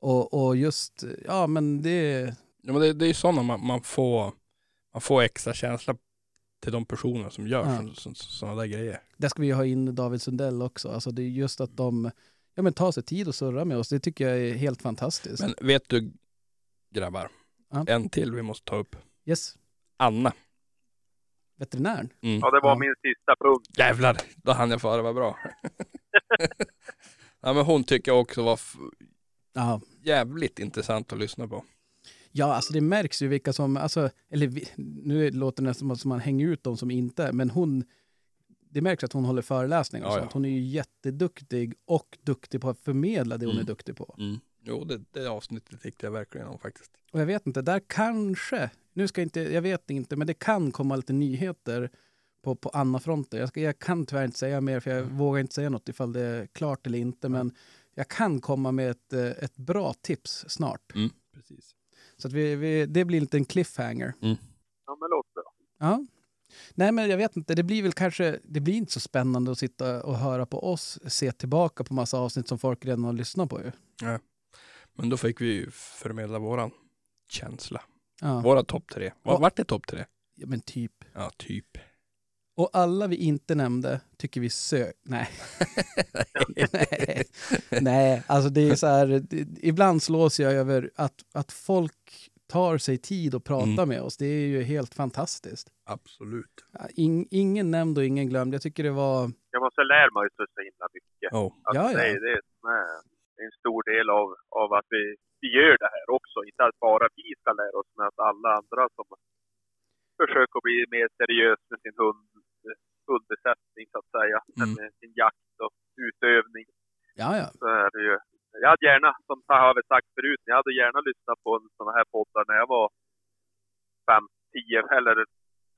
Och, och just, ja men det, Ja, men det, det är ju sådana man, man, får, man får extra känsla till de personer som gör Ja. sådana där grejer. där ska vi ha in David Sundell också. Alltså det är just att de ja, men tar sig tid och surra med oss. Det tycker jag är helt fantastiskt. Men vet du grabbar, Ja. en till vi måste ta upp. yes, Anna. veterinären. Mm. Ja, det var Ja. min sista punkt. Jävlar, då hann jag före, vad bra. (laughs) ja, men hon tycker jag också var Ja. jävligt intressant att lyssna på. Ja, alltså det märks ju vilka som, alltså, eller nu låter det nästan som man hänger ut dem som inte, men hon, det märks att hon håller föreläsningar och Ja, sånt. Hon är ju jätteduktig och duktig på att förmedla det hon Mm. är duktig på. Jo, det, det avsnittet tyckte jag verkligen om faktiskt. Och jag vet inte, där kanske, nu ska jag inte, jag vet inte, men det kan komma lite nyheter på, på Anna-fronten. Jag, ska, jag kan tyvärr inte säga mer, för jag vågar inte säga något ifall det är klart eller inte, men jag kan komma med ett, eh, ett bra tips snart. Mm. Precis. Så att vi, vi, det blir lite en cliffhanger. Ja, men låt bra. Ja. Nej, men jag vet inte. Det blir väl kanske, det blir inte så spännande att sitta och höra på oss se tillbaka på massa avsnitt som folk redan har lyssnat på ju. Men då fick vi ju förmedla våran känsla. Ja, Våra topp tre. Vad vart det topp tre? ja men typ. Ja, typ. Och alla vi inte nämnde tycker vi sö... Nej. (laughs) Nej. Nej, alltså det är så här, ibland slås jag över att, att folk tar sig tid att prata Mm. med oss. Det är ju helt fantastiskt. Absolut. In, ingen nämnd och ingen glömd. Jag tycker det var... Jag måste lära mig så himla mycket. Oh. Ja, ja. Det, är, det, är, det en stor del av, av att vi, vi gör det här också. Inte att bara vi ska lära oss, men att alla andra som försöker bli mer seriös med sin hund, hundbesättning så att säga. Mm. Med sin jakt och utövning. Ja, ja. Så är det ju. Jag hade gärna, som jag har sagt förut, jag hade gärna lyssnat på en sån här poddar när jag var 5, 10 eller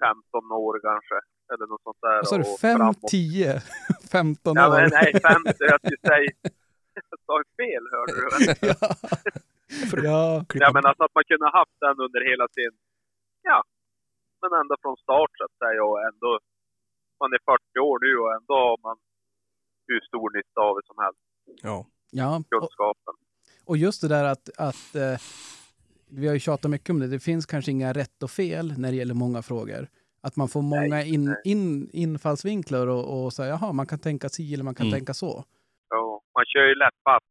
15 år kanske. Eller något sånt där. Vad sa du? och 5, framåt. 10, 15 (laughs) Ja, år? men nej, 50. Jag skulle säga... Jag sa fel, hörde du. (laughs) ja. ja. Ja, men alltså att man kunde ha haft den under hela sin... Ja, men ända från start så att säga och ändå... Man är 40 år nu och ändå har man hur stor nytta av det som helst, Ja. ja. Och, kunskapen. och just det där att, att eh, vi har ju tjatat mycket om det, det finns kanske inga rätt och fel när det gäller många frågor. Att man får många in, in, infallsvinklar och, och säga, jaha, man kan tänka si eller man kan Mm. tänka så. Ja, man kör ju lätt fast.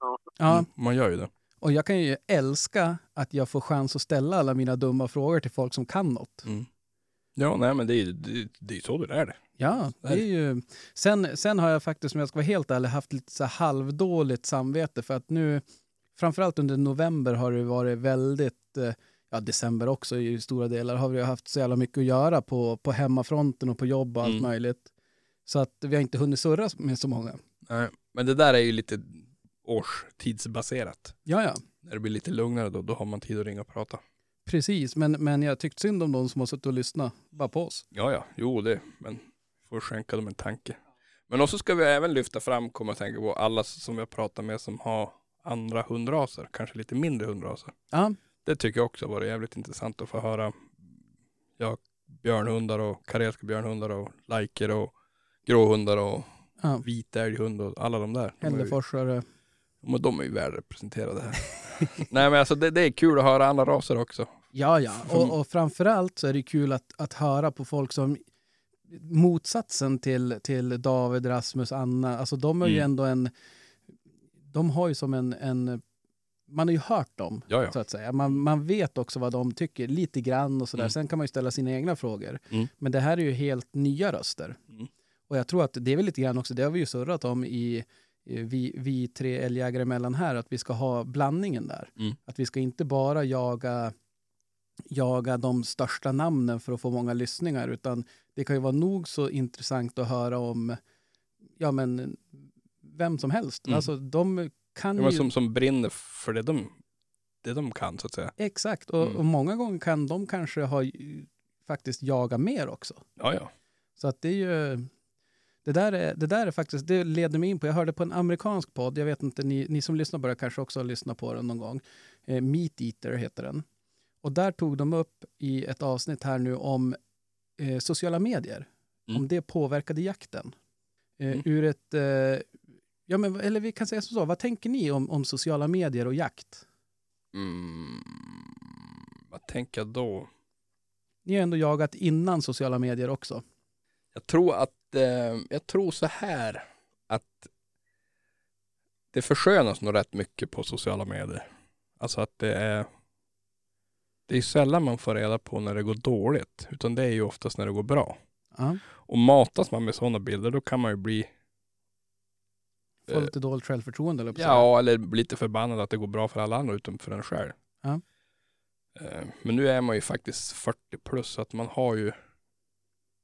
Ja, Ja, Mm, Man gör ju det. och jag kan ju älska att jag får chans att ställa alla mina dumma frågor till folk som kan något. Mm. Ja, nej men det är ju det, det är så du lär dig. Ja, det är ju... Sen, sen har jag faktiskt, om jag ska vara helt ärlig, haft lite så halvdåligt samvete för att nu, framförallt under november har det varit väldigt, eh, ja december också i stora delar, har vi haft så jävla mycket att göra på, på hemmafronten och på jobb och allt Mm. möjligt. Så att vi har inte hunnit surra med så många. Nej, men det där är ju lite årstidsbaserat. Ja, ja, När det blir lite lugnare då, då har man tid att ringa och prata. Precis. Men, men jag tyckte synd om de som har suttit och lyssnat bara på oss. Ja, ja, jo det, men får skänka dem en tanke. Men också ska vi även lyfta fram, kommer jag tänka på, alla som vi har pratat med som har andra hundraser, kanske lite mindre hundraser. Ja, Det tycker jag också varit jävligt intressant att få höra. Ja, björnhundar och karelska björnhundar och lajker och gråhundar och ja. vitälghund och alla de där. De är ju- Hälleforsare. De är ju välrepresenterade här. (laughs) (laughs) Nej men alltså det, det är kul att höra andra raser också. Ja, ja. Och, och framförallt så är det kul att, att höra på folk som motsatsen till, till David, Rasmus, Anna, alltså de är ju Mm. ändå en... De har ju som en... en man har ju hört dem, Ja, ja. så att säga. Man, man vet också vad de tycker, lite grann och sådär. Mm. Sen kan man ju ställa sina egna frågor. Mm. Men det här är ju helt nya röster. Mm. Och jag tror att det är väl lite grann också, det har vi ju surrat om i vi, vi tre älgjägare emellan här, att vi ska ha blandningen där. Mm. Att vi ska inte bara jaga, jaga de största namnen för att få många lyssningar, utan det kan ju vara nog så intressant att höra om ja, men, vem som helst. Mm. Alltså, de kan Ja, ju... som, som brinner för det de, det de kan så att säga. Exakt, och, Mm. och många gånger kan de kanske ha faktiskt jaga mer också. Ja, ja. Så att det är ju... Det där är, det där är faktiskt, det leder mig in på, jag hörde på en amerikansk podd, jag vet inte, ni, ni som lyssnar det kanske också har lyssnat på den någon gång. Eh, Meat Eater heter den. Och där tog de upp i ett avsnitt här nu om eh, sociala medier. Mm. Om det påverkade jakten. Eh, Mm. Ur ett, eh, Ja, men, eller vi kan säga så, vad tänker ni om, om sociala medier och jakt? Mm, vad tänker jag då? Ni har ändå jagat innan sociala medier också. Jag tror att, eh, jag tror så här att det förskönas nog rätt mycket på sociala medier. Alltså att det är, det är sällan man får reda på när det går dåligt, utan det är ju oftast när det går bra. Ja. Och matas man med sådana bilder, då kan man ju bli, Få Eh, lite dåligt självförtroende. eller ja, eller bli lite förbannad att det går bra för alla andra utom för en själv. Ja. Eh, Men nu är man ju faktiskt 40 plus, så att man har ju,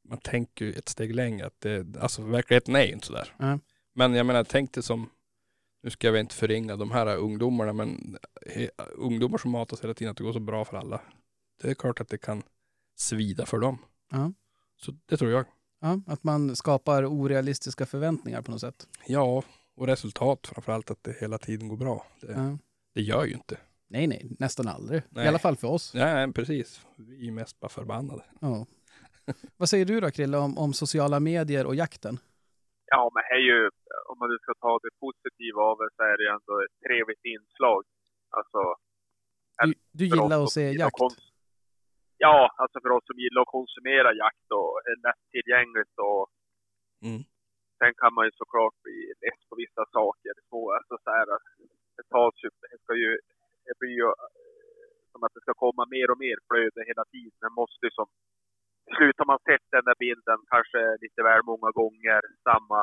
man tänker ju ett steg längre. Att det, alltså verkligheten är ju inte sådär. Ja. Men jag menar, tänk dig som, nu ska jag inte förringa de här ungdomarna, men he, ungdomar som matas hela tiden att det går så bra för alla. Det är klart att det kan svida för dem. Ja. Så det tror jag. Ja, att man skapar orealistiska förväntningar på något sätt. Ja, och resultat framförallt att det hela tiden går bra. Det, Ja. det gör ju inte. Nej, nej, nästan aldrig. I Nej. alla fall för oss. Nej, precis. Vi är mest bara förbannade. Ja. (laughs) Vad säger du då, Krille, om, om sociala medier och jakten? Ja, men det är ju, om man nu ska ta det positiva av det så är det ju ändå ett trevligt inslag. Alltså, Du, du gillar att se jakt. kons- Ja, alltså för oss som gillar att konsumera jakt och är lättillgängligt och Mm. sen kan man ju såklart bli less på vissa saker. Så, alltså så här, det tas ju, det ska ju, det blir ju eh, som att det ska komma mer och mer flöde hela tiden. Det måste ju som, till slut har man sett den där bilden kanske lite väl många gånger, samma,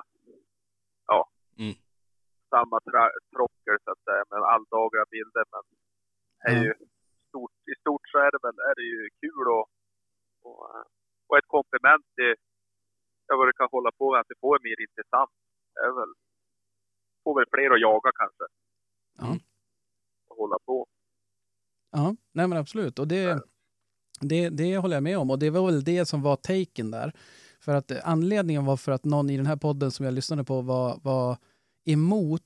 ja, Mm. samma trocker så att säga, med alldagliga bilder. Men är ju stort, i stort så är det väl, är det ju kul och, och, och ett komplement till ja, vad det kan hålla på med, att det får mer intressant. Det är väl, får väl fler att jaga kanske. Ja. Och hålla på. Ja, nej men absolut. Och det, det, det håller jag med om. Och det var väl det som var taken där. För att eh, anledningen var för att någon i den här podden som jag lyssnade på var, var emot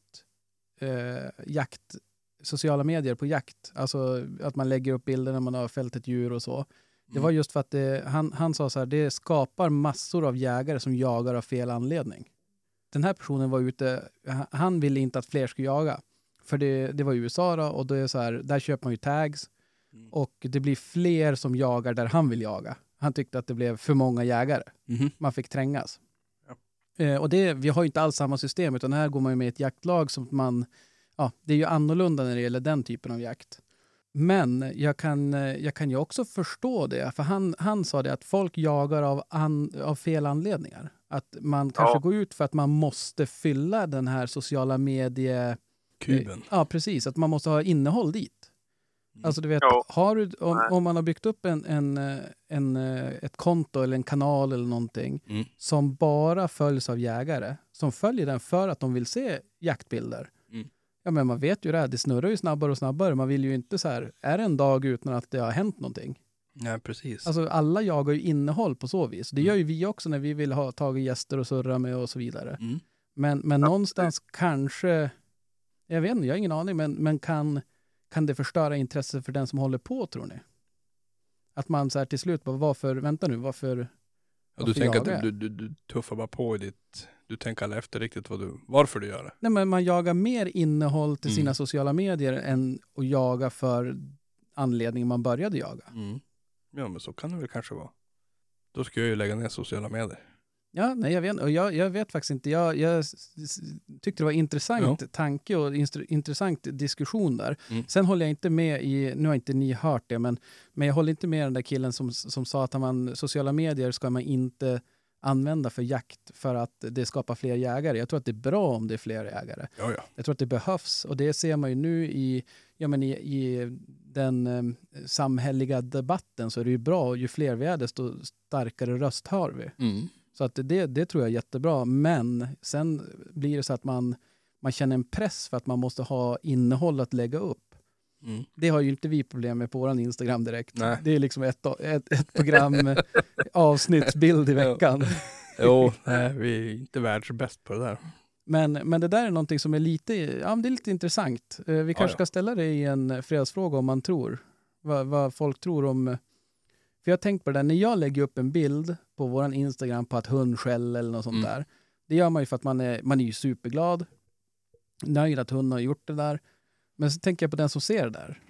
eh, jakt, sociala medier på jakt. Alltså att man lägger upp bilder när man har fällt ett djur och så. Det var just för att det, han, han sa så här, det skapar massor av jägare som jagar av fel anledning. Den här personen var ute, han- ville inte att fler skulle jaga. För det, det var i USA då, och då är så här, där köper man ju tags Mm. och det blir fler som jagar där han vill jaga. Han tyckte att det blev för många jägare. Mhm. Man fick trängas. Eh, och det, vi har ju inte alls samma system, utan här går man ju med ett jaktlag som man... Ja, det är ju annorlunda när det gäller den typen av jakt. Men jag kan, eh, jag kan ju också förstå det, för han, han sa det att folk jagar av, an, av fel anledningar. Att man kanske Ja. går ut för att man måste fylla den här sociala medie... Kuben. Ja, precis. Att man måste ha innehåll dit. Alltså du vet, Ja. har du, om, om man har byggt upp en, en, eh, en, eh, ett konto eller en kanal eller någonting Mm. som bara följs av jägare, som följer den för att de vill se jaktbilder. Mm. Ja, men man vet ju det här, det snurrar ju snabbare och snabbare. Man vill ju inte så här, är det en dag utan att det har hänt någonting? Ja, precis. Alltså alla jagar ju innehåll på så vis. Det Mm. gör ju vi också när vi vill ha tagit gäster och surra med och så vidare. Mm. Men, men någonstans kanske, jag vet inte, jag har ingen aning, men, men kan, kan det förstöra intresset för den som håller på tror ni? Att man så här till slut bara, varför, vänta nu, varför? ja, du tänker att du, du, du tuffar bara på i ditt... Du tänker aldrig efter riktigt vad du, varför du gör det. Nej, men man jagar mer innehåll till Mm. sina sociala medier än att jaga för anledningen man började jaga. Mm. Ja, men så kan det väl kanske vara. Då ska jag ju lägga ner sociala medier. Ja, nej, jag vet, och jag, jag vet faktiskt inte. Jag, jag tyckte det var intressant tanke och instru- intressant diskussion där. Mm. Sen håller jag inte med i, nu har inte ni hört det, men, men jag håller inte med den där killen som, som sa att man, sociala medier ska man inte använda för jakt för att det skapar fler jägare. Jag tror att det är bra om det är fler jägare. Ja, ja. Jag tror att det behövs och det ser man ju nu i, ja, men i, i den eh, samhälleliga debatten så är det ju bra. Ju fler vi är desto starkare röst har vi. Mm. Så att det, det tror jag är jättebra. Men sen blir det så att man, man känner en press för att man måste ha innehåll att lägga upp. Mm. Det har ju inte vi problem med på vår Instagram direkt. Nej. Det är liksom ett, ett, ett program, (laughs) avsnittsbild i veckan. (laughs) Jo, nej, vi är inte världsbäst på det där. Men, men det där är någonting som är lite, ja, det är lite intressant. Eh, Vi kanske ja. ska ställa det i en fredagsfråga om man tror. Vad, vad folk tror om... För jag har tänkt på det där, när jag lägger upp en bild på vår Instagram på att hund skäller eller något sånt Mm. där. Det gör man ju för att man är, man är ju superglad. nöjd att hunden har gjort det där. Men så tänker jag på den som ser det där.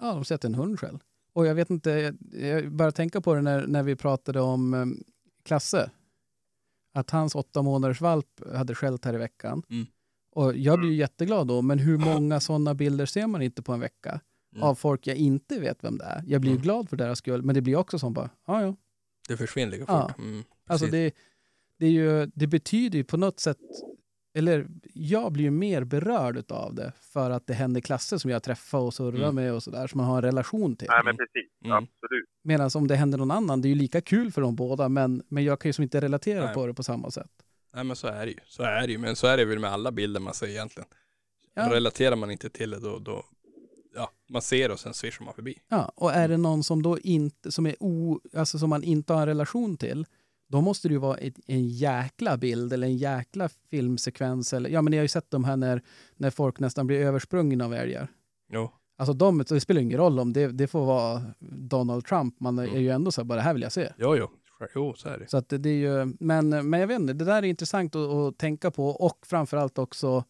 Ja, de sätter en hund själv. Och jag vet inte, jag- jag började tänka på det när, när vi pratade om um, Klasse. Att hans åtta månaders valp hade skällt här i veckan. Mm. Och jag blir ju jätteglad då, men hur många sådana bilder ser man inte på en vecka? Mm. Av folk jag inte vet vem det är. Jag blir ju Mm. glad för deras skull, men det blir också som bara, ja ja. Det försvinner lika Ja. fort. Mm, Alltså det, det, är ju, det betyder ju på något sätt, eller jag blir ju mer berörd av det för att det händer klasser som jag träffar och surrar Mm. med och sådär, som man har en relation till. Nej men precis, Mm. absolut. Medan om det händer någon annan, det är ju lika kul för dem båda, men, men jag kan ju som inte relatera Nej. på det på samma sätt. Nej men så är det ju. Så är det ju. Men så är det väl med alla bilder man ser egentligen. Ja. Relaterar man inte till det då, då ja, man ser och sen swishar man förbi. Ja, och är det någon som då inte, som är o, alltså som man inte har en relation till, då måste det ju vara ett, en jäkla bild eller en jäkla filmsekvens. Eller, ja, men ni har ju sett de här när, när folk nästan blir översprungna av älgar. Jo. Alltså de, det spelar ingen roll om det, det får vara Donald Trump, man är Mm. ju ändå så här, bara det här vill jag se. Jo, jo. Jo, så är det. Så att det, det är ju, men, men jag vet inte, det där är intressant att, att tänka på och framförallt också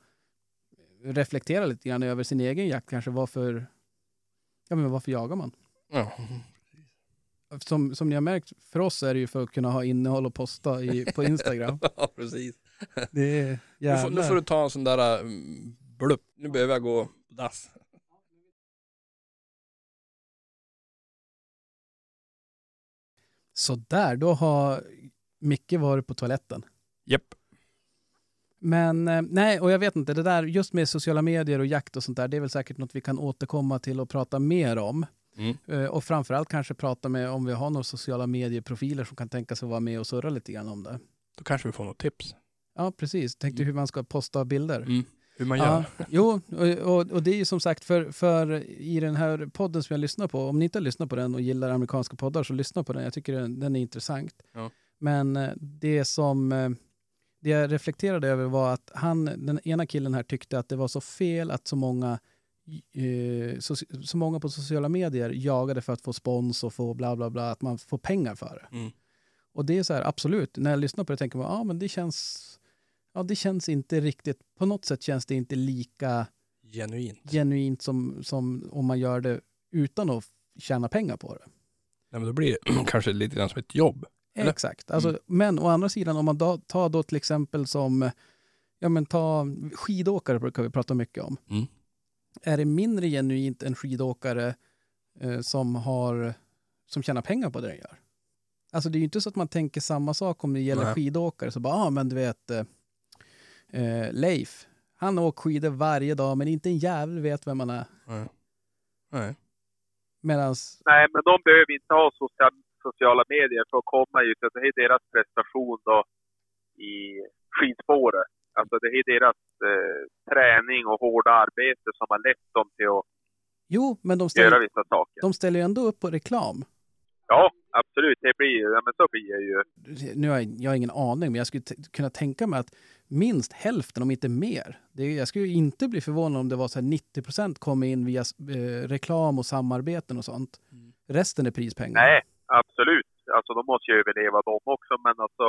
reflektera lite grann över sin egen jakt kanske. Varför, ja, men varför jagar man? Ja. Som, som ni har märkt, för oss är det ju för att kunna ha innehåll och posta i, på Instagram. (laughs) ja, precis. Det är Nu får, nu får du ta en sån där mm, blupp. Nu behöver jag gå dass. Så där, då har Micke varit på toaletten. Men eh, nej, och jag vet inte, det där just med sociala medier och jakt och sånt där, det är väl säkert något vi kan återkomma till och prata mer om. Mm. Eh, Och framförallt kanske prata med om vi har några sociala medieprofiler som kan tänka sig att vara med och surra lite grann om det. Då kanske vi får något tips. Ja, precis. Tänkte hur man ska posta bilder. Mm. Hur man gör. Ja, jo, och, och, och det är ju som sagt för, för i den här podden som jag lyssnar på, om ni inte har lyssnat på den och gillar amerikanska poddar så lyssna på den. Jag tycker den, den är intressant. Ja. Men eh, det som det jag reflekterade över var att han, den ena killen här tyckte att det var så fel att så många eh, så, så många på sociala medier jagade för att få spons och få bla bla bla, att man får pengar för det. Mm. Och det är så här, absolut, när jag lyssnar på det tänker man, ja men det känns, ja det känns inte riktigt, på något sätt känns det inte lika Genuint. genuint som, som om man gör det utan att tjäna pengar på det. Nej, men då blir det (clears throat) kanske lite grann som ett jobb. Eller? Exakt. Alltså, Mm. Men å andra sidan, om man då, tar då till exempel som, ja men ta skidåkare brukar vi prata mycket om. Mm. Är det mindre genuint en skidåkare eh, som, har, som tjänar pengar på det den gör? Alltså det är ju inte så att man tänker samma sak om det gäller Nej. skidåkare. Så bara, ah, men du vet, eh, eh, Leif, han åker skidor varje dag men inte en jävel vet vem man är. Nej. Nej. Medans, Nej, men de behöver inte ha social, sociala medier för att komma just att det är deras prestation då i skidspåret. Alltså det är deras eh, träning och hårda arbete som har lett dem till att jo, men de göra ställer, vissa saker. de ställer ju ändå upp på reklam. Ja, absolut. Det blir ju, ja men så blir det ju. nu har jag, jag har ingen aning, men jag skulle kunna tänka mig att minst hälften, om inte mer. Det, jag skulle ju inte bli förvånad om det var så här 90 procent kommer in via eh, reklam och samarbeten och sånt. Resten är prispengar. Nej, absolut. Alltså de måste ju överleva de också, men alltså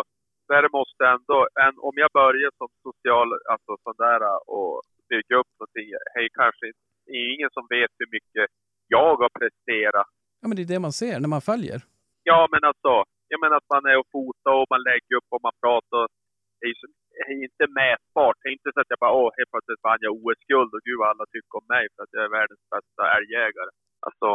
där måste ändå, en, om jag börjar som social, alltså sån där och bygga upp någonting, hej kanske det är ingen som vet hur mycket jag har presterat Ja, men det är det man ser när man följer. Ja, men alltså, jag menar att man är och fotar och man lägger upp och man pratar. Det är inte mätbart. Det är inte så att jag bara, åh, helt plötsligt vann jag OS-guld och gud vad alla tycker om mig för att jag är världens bästa älgjägare. Alltså,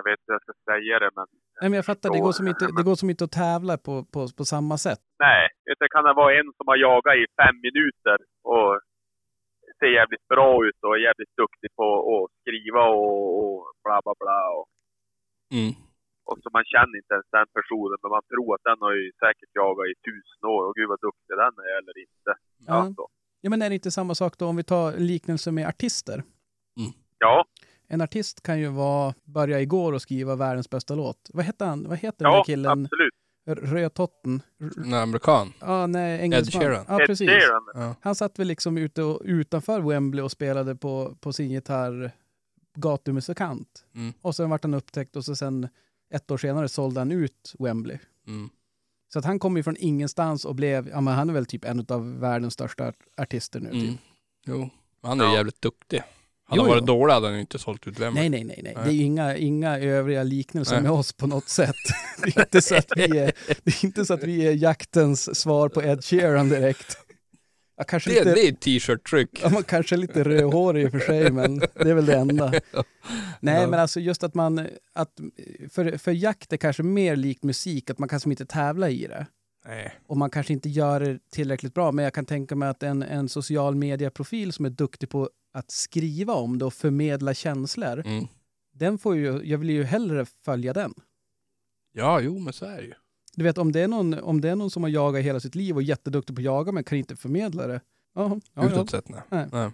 jag vet inte hur jag ska säga det, men Nej, men jag fattar, det går som inte, det går som inte att tävla på, på, på samma sätt. nej. Det kan det vara en som har jagat i fem minuter och ser jävligt bra ut och är jävligt duktig på att skriva och, och bla bla bla. Och, Mm. och så man känner inte ens den personen, men man tror att den har ju säkert jagat i tusen år och gud vad duktig den är eller inte. Ja. Alltså, Ja, men är det inte samma sak då om vi tar liknelse med artister? ja, En artist kan ju vara, börja igår och skriva världens bästa låt. Vad heter han? Vad heter den ja där killen? absolut. Rödtotten? En amerikan. Ja, nej, engelsman. Sheeran. Ja, Ed precis. Sheeran. Ja. Han satt väl liksom ute och, utanför Wembley och spelade på, på sin gitarr gatumusikant. Mm. Och sen vart han upptäckt och så sen ett år senare sålde han ut Wembley. Mm. Så att han kom ju från ingenstans och blev, ja men han är väl typ en av världens största art- artister nu. Mm. Typ. Jo. Han är ju Ja. jävligt duktig. Hade han varit dålig hade han ju inte sålt ut vem. Nej, nej, nej, nej. Det är ju inga, inga övriga liknelser Nej. med oss på något sätt. (laughs) Det är, inte så att vi är, det är inte så att vi är jaktens svar på Ed Sheeran direkt. Ja, kanske Det, lite, det är t-shirt-tryck. ja, man kanske är lite rödhårig i och för sig, men det är väl det enda. (laughs) Nej, men alltså just att man, att för, för jakt är kanske mer likt musik, att man kanske inte tävlar i det. Nej. Och man kanske inte gör det tillräckligt bra, men jag kan tänka mig att en, en social medieprofil som är duktig på att skriva om det och förmedla känslor, Mm. den får ju, jag vill ju hellre följa den. Ja, jo men så är det ju. Du vet om det är någon, om det är någon som har jagat hela sitt liv och är jätteduktig på att jaga men kan inte förmedla det. Ja, ja. Utåt sett nej. Nej. nej.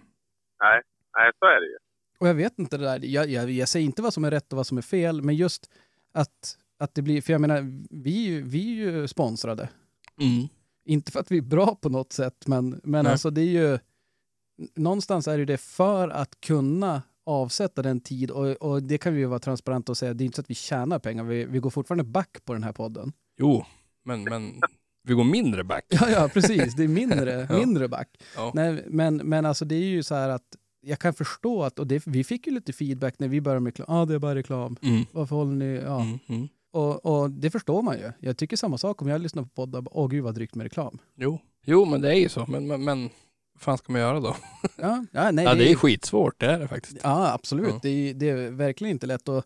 Nej, så är det ju. Och jag vet inte det där, jag, jag, jag säger inte vad som är rätt och vad som är fel, men just att, att det blir, för jag menar, vi, är ju- vi är ju sponsrade. Mm. Inte för att vi är bra på något sätt, men, men Nej. alltså det är ju, någonstans är det för att kunna avsätta den tid och, och det kan vi ju vara transparenta och säga, det är inte så att vi tjänar pengar, vi, vi går fortfarande back på den här podden. Jo, men, men vi går mindre back. Ja, ja, precis. Det är mindre, (laughs) Ja. mindre back. Ja. Nej, men, men alltså det är ju så här att jag kan förstå att, och det, vi fick ju lite feedback när vi började med reklam. Ja, ah, det är bara reklam. Mm. Varför håller ni? Ja. Mm. Mm. Och, och det förstår man ju. Jag tycker samma sak om jag lyssnar på poddar. Åh gud vad drygt med reklam. Jo. jo, men det är ju så. Men, men, men fan ska man göra då? Ja, ja, nej, ja, det är skitsvårt, det är det faktiskt. Ja, absolut. Ja. Det, är, det är verkligen inte lätt. Och,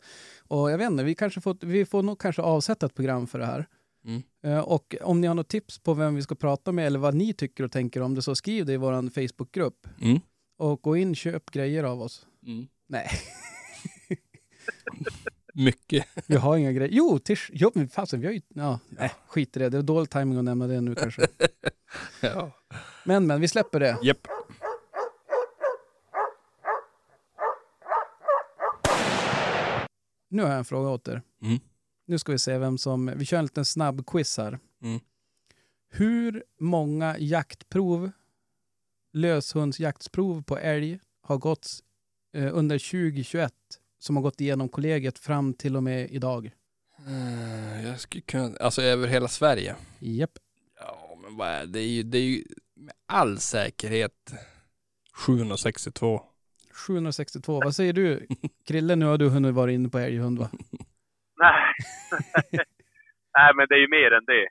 och jag vet inte, vi, kanske får, vi får nog kanske avsätta ett program för det här. Mm. Eh, Och om ni har något tips på vem vi ska prata med eller vad ni tycker och tänker om det så skriv det i vår Facebookgrupp. Mm. Och gå in köp grejer av oss. Mm. Nej, (laughs) Mycket. vi har inga grejer. Jo, till, jo men fasen, vi har ju... Ja, nej, skit i det. Det är dålig timing att nämna det nu kanske. (laughs) Ja. Men, men, vi släpper det. Japp. Nu har jag en fråga åt er. Mm. Nu ska vi se vem som... Vi kör en liten snabb quiz här. Mm. Hur många jaktprov, löshundsjaktsprov på älg har gått eh, under 2021 som har gått igenom kollegiet fram till och med idag? Eh, Jag skulle kunna, alltså över hela Sverige. Japp. Ja, men vad är det? Är ju, det är ju med all säkerhet 762. 762. Vad säger du? (laughs) Krille, nu har du hunnit vara inne på älghund va? (laughs) Nej. (laughs) Nej, men det är ju mer än det.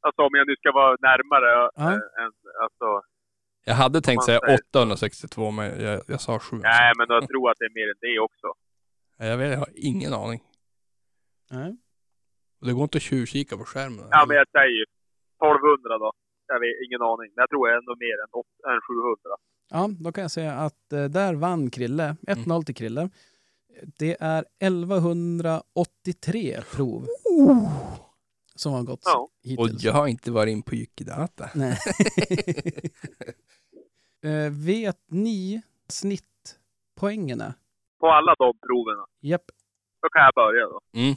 Alltså om jag nu ska vara närmare Ja. äh, än, alltså, Jag hade tänkt säga säger så. 862, men jag, jag sa 7. nej men jag tror att det är mer än det också. Jag, vet, jag har ingen aning. Nej. Och Det går inte att tjuvkika på skärmen. Ja, men jag säger ju 1200 då. Jag vet ingen aning. Men jag tror ändå mer än, åt- än 700. Ja, då kan jag säga att eh, där vann Krille. 1-0 till Krille. Det är 1183 prov som har gått Ja. Och hittills. jag har inte varit in på Jyckidata. Nej. (laughs) (laughs) Eh, vet ni snittpoängen är? På alla de proven. Japp. Då kan jag börja då. Mm.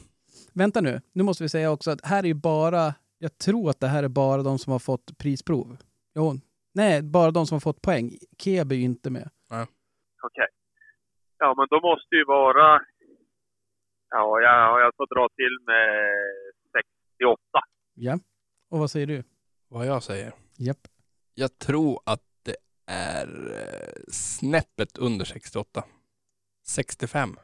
Vänta nu, nu måste vi säga också att här är ju bara, jag tror att det här är bara de som har fått prisprov. Jo, nej, bara de som har fått poäng. Keb är ju inte med. Okej. Ja, men då måste ju vara... Ja, jag, jag får dra till med 68. Ja. Och vad säger du? Vad jag säger. Japp. Jag tror att är eh, snäppet under 68. 65.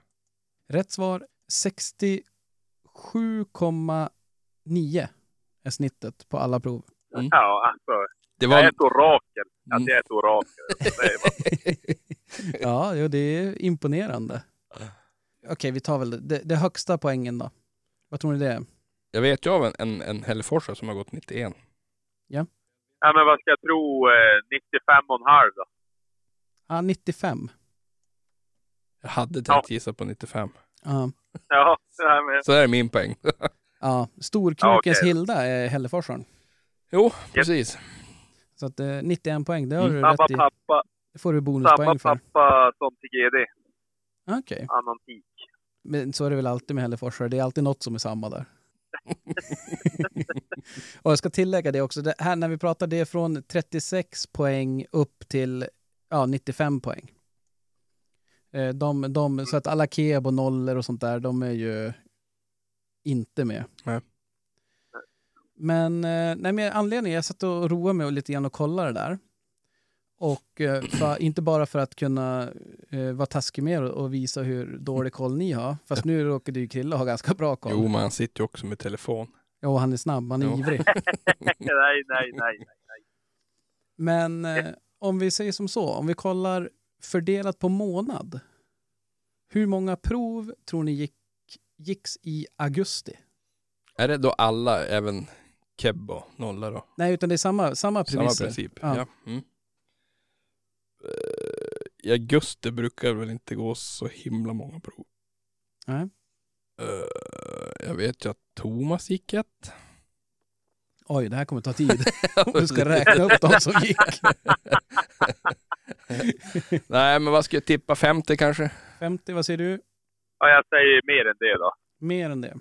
Rätt svar 67,9 är snittet på alla prov. Mm. Ja, alltså. Det Jag är var... ett orakel. Att Mm. jag är ett orakel. (laughs) (laughs) Ja, jo, det är imponerande. Okej, vi tar väl det. det. Det högsta poängen då. Vad tror ni det är? Jag vet ju av en, en, en Hälleforsare som har gått 91. Ja, men vad ska jag tro? Eh, 95,5 då? Ja, 95. Jag hade tänkt gissa på 95. Ja. Ja, men, Så det är min poäng. (laughs) Ja, Storkrokens Ja, okej. Hilda är Hälleforsaren. jo, precis. Så att eh, 91 poäng, det har Mm. du samma rätt i. pappa, Det får du samma bonuspoäng för. pappa som till GD. Okej, Annan tik. men så är det väl alltid med Hälleforsare. Det är alltid något som är samma där. (laughs) och jag ska tillägga det också. Det här när vi pratar, det är från 36 poäng upp till ja, 95 poäng. Eh, De, de, så att alla keb och nollor och sånt där, de är ju inte med. Nej. Men, eh, nej, men anledningen, jag satt och roade mig lite grann och kollade det där. Och eh, för, inte bara för att kunna eh, vara taskig med er och, visa hur dålig koll ni har. Fast nu råkade ju Krille ha ganska bra koll. Jo, men han sitter ju också med telefon. Jo, han är snabb, han är Jo. ivrig. (laughs) nej, nej, nej, nej. Men eh, om vi säger som så, om vi kollar fördelat på månad. Hur många prov tror ni gick, gicks i augusti? Är det då alla, även Keb och Nolla då? Nej, utan det är samma, samma Samma princip? Ja. Ja. Mm. Eh, I augusti brukar det väl inte gå så himla många prov. Nej. Eh, jag vet ju att Thomas gick ett. Oj, det här kommer ta tid. (laughs) Du ska räkna upp de som gick. (laughs) Nej, men vad ska jag tippa? 50 kanske? 50, vad säger du? Ja, jag säger mer än det då. Mer än det?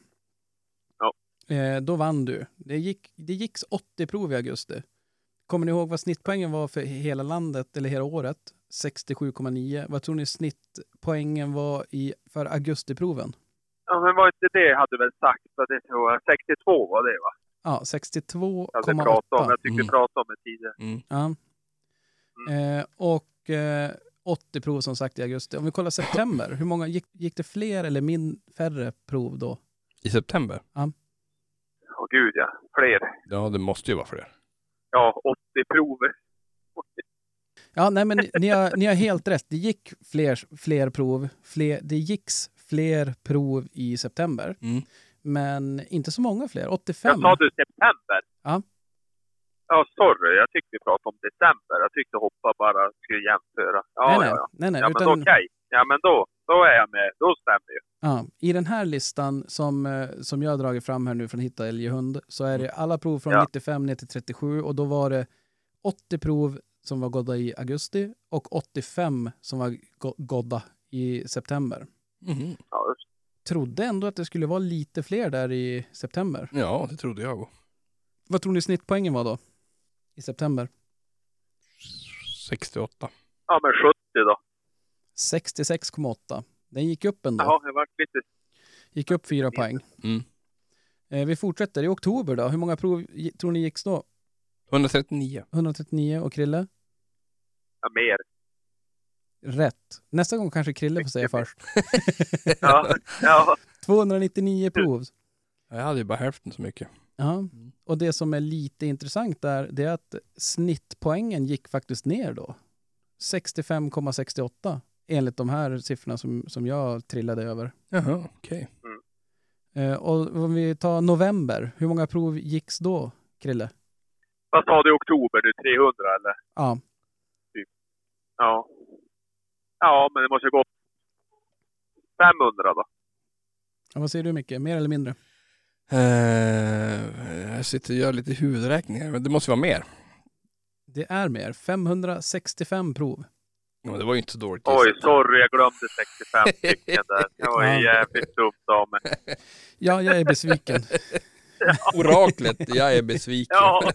Ja. Eh, då vann du. Det, gick, det gicks 80 prov i augusti. Kommer ni ihåg vad snittpoängen var för hela landet eller hela året? 67,9. Vad tror ni snittpoängen var i, för augustiproven? Ja, men var inte det jag hade väl sagt? Vad det tror jag. 62 var det va? Ja, Jag hade pratat om. 62,8. Jag tyckte Mm. prata om det tidigare. Mm. Ja. Eh, och eh, 80 prov som sagt i augusti. Om vi kollar september, hur många gick, gick det fler eller min, färre prov då? I september? Åh gud ja. Fler. Ja, det måste ju vara fler. Ja, 80 prover. Ja, nej, men ni, ni, har, ni har helt rätt. Det gick fler, fler prov. Fler, det gicks fler prov i september, Mm. men inte så många fler. Jag 85. sa du september? Ja. Ja, sorry. Jag tyckte vi pratade om december. Jag tyckte hoppa bara skulle jämföra. Ja, nej, nej, ja, ja. nej, nej. Ja, men utan, okej. Ja, men då, då är jag med. Då stämmer ju. ja, I den här listan som, eh, som jag har dragit fram här nu från Hitta älghund så är det alla prov från Ja. 95 ner till 37 och då var det 80 prov som var godda i augusti och 85 som var go- godda i september. Mhm. Ja. Trodde ändå att det skulle vara lite fler där i september. Ja, det trodde jag. Vad tror ni snittpoängen var då? I september? 68. ja, men 70 då. 66,8. Den gick upp ändå. Jaha, jag vart lite... Gick upp fyra poäng. Mm. Eh, vi fortsätter. I oktober då? Hur många prov tror ni gick då? 139. 139 och Krille? Ja, mer. Rätt. Nästa gång kanske Krille får säga först. Ja, ja. (laughs) 299 prov. Jag hade ju bara hälften så mycket. Ja. Och det som är lite intressant där, det är att snittpoängen gick faktiskt ner då. 65,68 enligt de här siffrorna som, som jag trillade över. Jaha, okej. Eh, och om vi tar november, hur många prov gicks då, Krille? Vad sa du oktober nu? 300 eller? Ja, Ja. Ja, men det måste gått 500 då. Ja, vad säger du Micke? Mer eller mindre? Eh, jag sitter och gör lite huvudräkningar, men det måste vara mer. Det är mer. 565 prov. Ja, det var ju inte så dåligt. Oj, sorry. Jag glömde 65 stycken där. Det var (laughs) Ja. jävligt dumt av mig. (laughs) Ja, jag är besviken. (laughs) Oraklet, jag är besviken. Ja.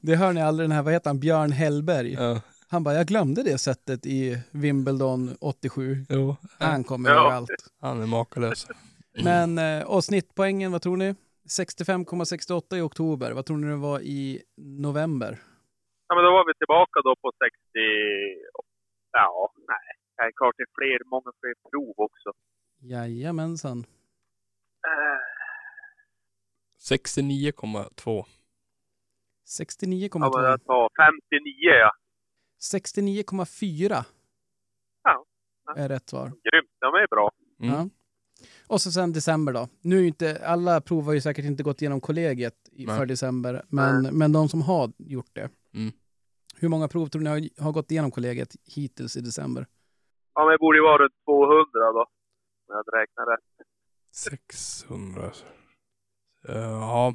Det hör ni aldrig den här, vad heter han, Björn Hellberg. Ja, Han bara, jag glömde det sättet i Wimbledon 87. jo. Han kommer Ja. överallt. Han är makalös. Men, eh, och snittpoängen, vad tror ni? 65,68 i oktober. Vad tror ni det var i november? Ja, men då var vi tillbaka då på 60... Ja, nej. Det är klart det är fler, många fler prov också. Jajamensan. Eh, 69,2. 69,2. Ja, men jag tar 59 ja. 69,4 Ja. är rätt svar. Grymt. De är bra. Mm. Ja. Och så sen december då. Nu är ju inte, alla prov har ju säkert inte gått igenom kollegiet i, för december, men, men de som har gjort det. Mm. Hur många prov tror ni har, har gått igenom kollegiet hittills i december? Ja, men det borde ju vara runt 200 då. Om jag hade räknat rätt. 600. Eh, ja,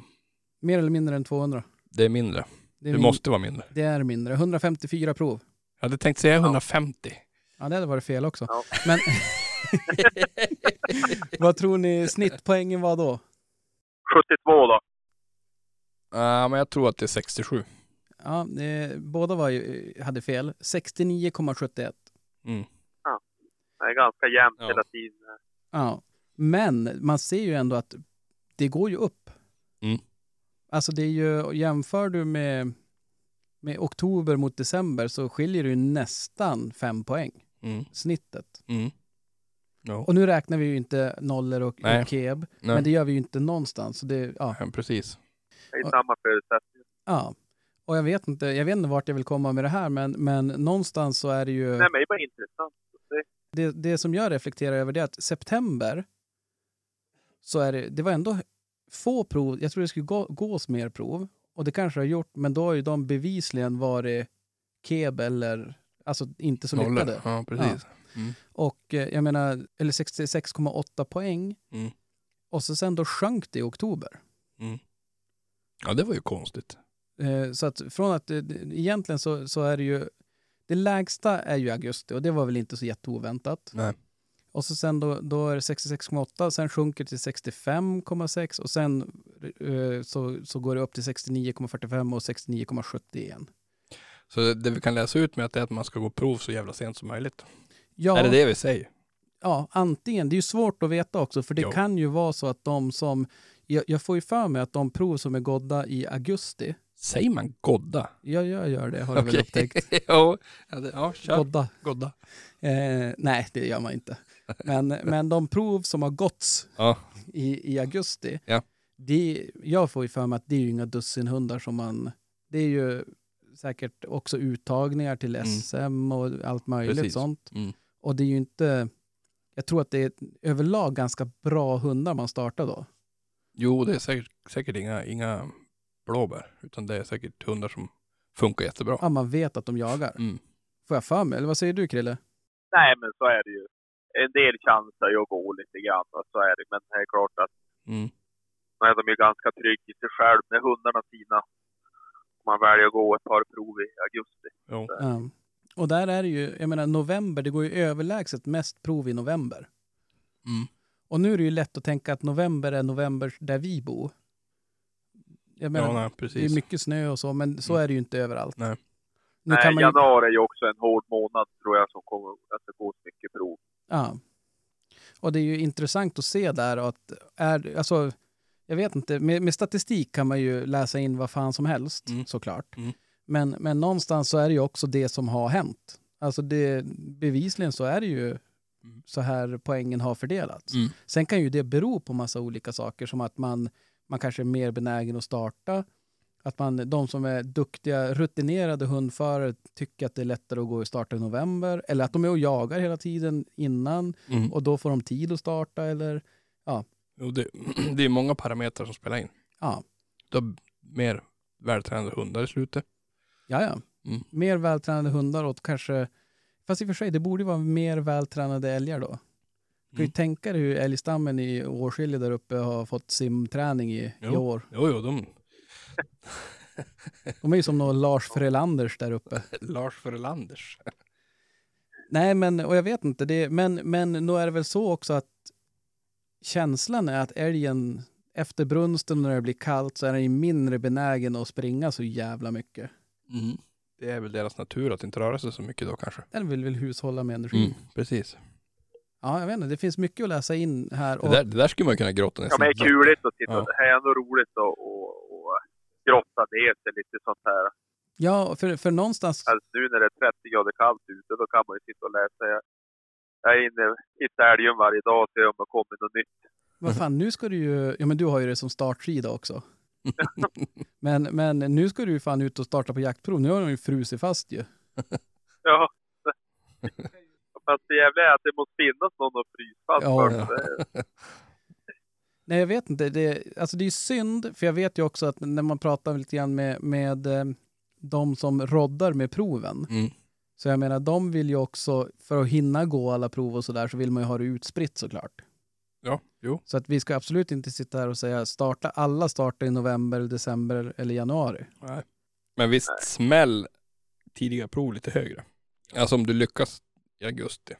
Mer eller mindre än 200? det är mindre. Det, är Det min- måste vara mindre. det är mindre. 154 prov. Jag hade tänkt säga 150. Ja, det hade varit fel också. Ja. Men (laughs) (laughs) vad tror ni snittpoängen var då? 72 då. Ja, men jag tror att det är 67. Ja, eh, båda var ju, hade fel. 69,71. Mm. Det är ganska jämnt Ja. hela tiden. Ja, men man ser ju ändå att det går ju upp. Mm. Alltså det är ju, jämför du med, med oktober mot december så skiljer det ju nästan fem poäng, Mm. snittet. Mm. Ja, Och nu räknar vi ju inte nollor och, Nej. och keb, Nej. men det gör vi ju inte någonstans. Så det, ja, ja, precis. Det är samma förutsättningar. ja. Och jag vet, inte, jag vet inte vart jag vill komma med det här, men, men någonstans så är det ju... Nej, men det är bara intressant. Det, det, som jag reflekterar över det är att september så är det, det var ändå få prov, jag tror det skulle gå, gås mer prov och det kanske har gjort, men då har ju de bevisligen varit keb eller alltså inte så Nollor. lyckade. Ja, precis. Och eh, jag menar, eller 66,8 poäng Mm. och så sen då sjönk det i oktober. Mm. Ja, det var ju konstigt. Eh, Så att från att det- egentligen så, så är det ju, det lägsta är ju augusti och det var väl inte så jätteoväntat. Nej. Och så sen då, då är det 66,8, sen sjunker det till 65,6 och sen eh, så, så går det upp till 69,45 och 69,70 igen. Så det, det vi kan läsa ut med att det är att man ska gå prov så jävla sent som möjligt. Ja, Är det det vi säger? ja, antingen. Det är ju svårt att veta också, för det Jo. kan ju vara så att de som... Jag, jag får ju för mig att de prov som är godda i augusti, Säger man godda? ja, jag gör det, har jag väl Okej. upptäckt. (laughs) ja, ja, kör. Godda. Godda. Eh, nej, det gör man inte. Men, (laughs) men de prov som har gåtts Ja. i, i augusti, Ja. det, jag får ju för mig att det är ju inga dussinhundar som man... Det är ju säkert också uttagningar till Mm. SM och allt möjligt Precis. sånt. Mm. Och det är ju inte... Jag tror att det är överlag ganska bra hundar man startar då. Jo, det är säkert, säkert inga, inga blåbär, utan det är säkert hundar som funkar jättebra. Ja, man vet att de jagar. Mm. Får jag för mig? Eller vad säger du, Krille? nej, men så är det ju. En del chansar ju att gå lite grann, och så är det. Men det är klart att Mm. är de ju ganska trygga i sig själv med hundarna sina. Om man väljer att gå ett par prov i augusti. Jo. Ja. Och där är det ju, jag menar november, det går ju överlägset mest prov i november. Mm. Och nu är det ju lätt att tänka att november är november där vi bor. Jag menar, Ja, nej, det är mycket snö och så, men så Mm. är det ju inte överallt. Nej. Nu Nej, kan man ju, januari är ju också en hård månad tror jag som kommer att det går mycket prov. ja. Och det är ju intressant att se där att, är, alltså, jag vet inte, med, med statistik kan man ju läsa in vad fan som helst, Mm. såklart. Mm. Men, men någonstans så är det ju också det som har hänt. Alltså det, bevisligen så är det ju så här poängen har fördelats. Mm. Sen kan ju det bero på massa olika saker som att man, man kanske är mer benägen att starta. Att man, de som är duktiga, rutinerade hundförare tycker att det är lättare att gå och starta i november. Eller att de är och jagar hela tiden innan Mm. och då får de tid att starta. Eller, Jo, det, (clears throat) det är många parametrar som spelar in. ja, Du har mer vältränade hundar i slutet. Ja, ja. Mm. Mer vältränade hundar och kanske, fast i och för sig, det borde vara mer vältränade älgar då. Du kan ju Mm. tänka dig hur älgstammen i Årskilje där uppe har fått simträning i, i Jo. år. Jo, jo, de... (laughs) De är ju som några Lars Frelanders där uppe. (laughs) Lars Frölanders. (laughs) Nej, men och jag vet inte. Det, men, men nog är det väl så också att känslan är att älgen efter brunsten när det blir kallt så är den ju mindre benägen att springa så jävla mycket. Mm. Det är väl deras natur att inte röra sig så mycket då kanske. Den vill väl hushålla med energi. Mm. Precis. Ja, jag vet inte. Det finns mycket att läsa in här. Det Och, där, det där skulle man kunna gråta Ja, nästan. men det är kuligt att titta. Ja. Det är ändå roligt att, grotta ner sig lite sånt här. ja, för, för någonstans... Alltså nu när det är 30 grader kallt ute, då kan man ju sitta och läsa. Jag, är inne hittar älgen varje dag och ser om det kommer något nytt. Vad fan, nu ska du ju... Ja, men du har ju det som startsida också. (laughs) men, men nu ska du ju fan ut och starta på jaktprov. Nu har de ju frusit fast ju. (laughs) Ja. Fast det jävliga är att det måste finnas någon att frysa fast Ja, ja. (laughs) Nej, jag vet inte. Det, alltså det är synd, för jag vet ju också att när man pratar lite grann med, med eh, de som roddar med proven, Mm. så jag menar, de vill ju också, för att hinna gå alla prov och sådär, så vill man ju ha det utspritt såklart. Ja, jo. Så att vi ska absolut inte sitta här och säga starta, alla startar i november, december eller januari. Nej. Men visst smäll tidiga prov lite högre. Alltså om du lyckas i augusti.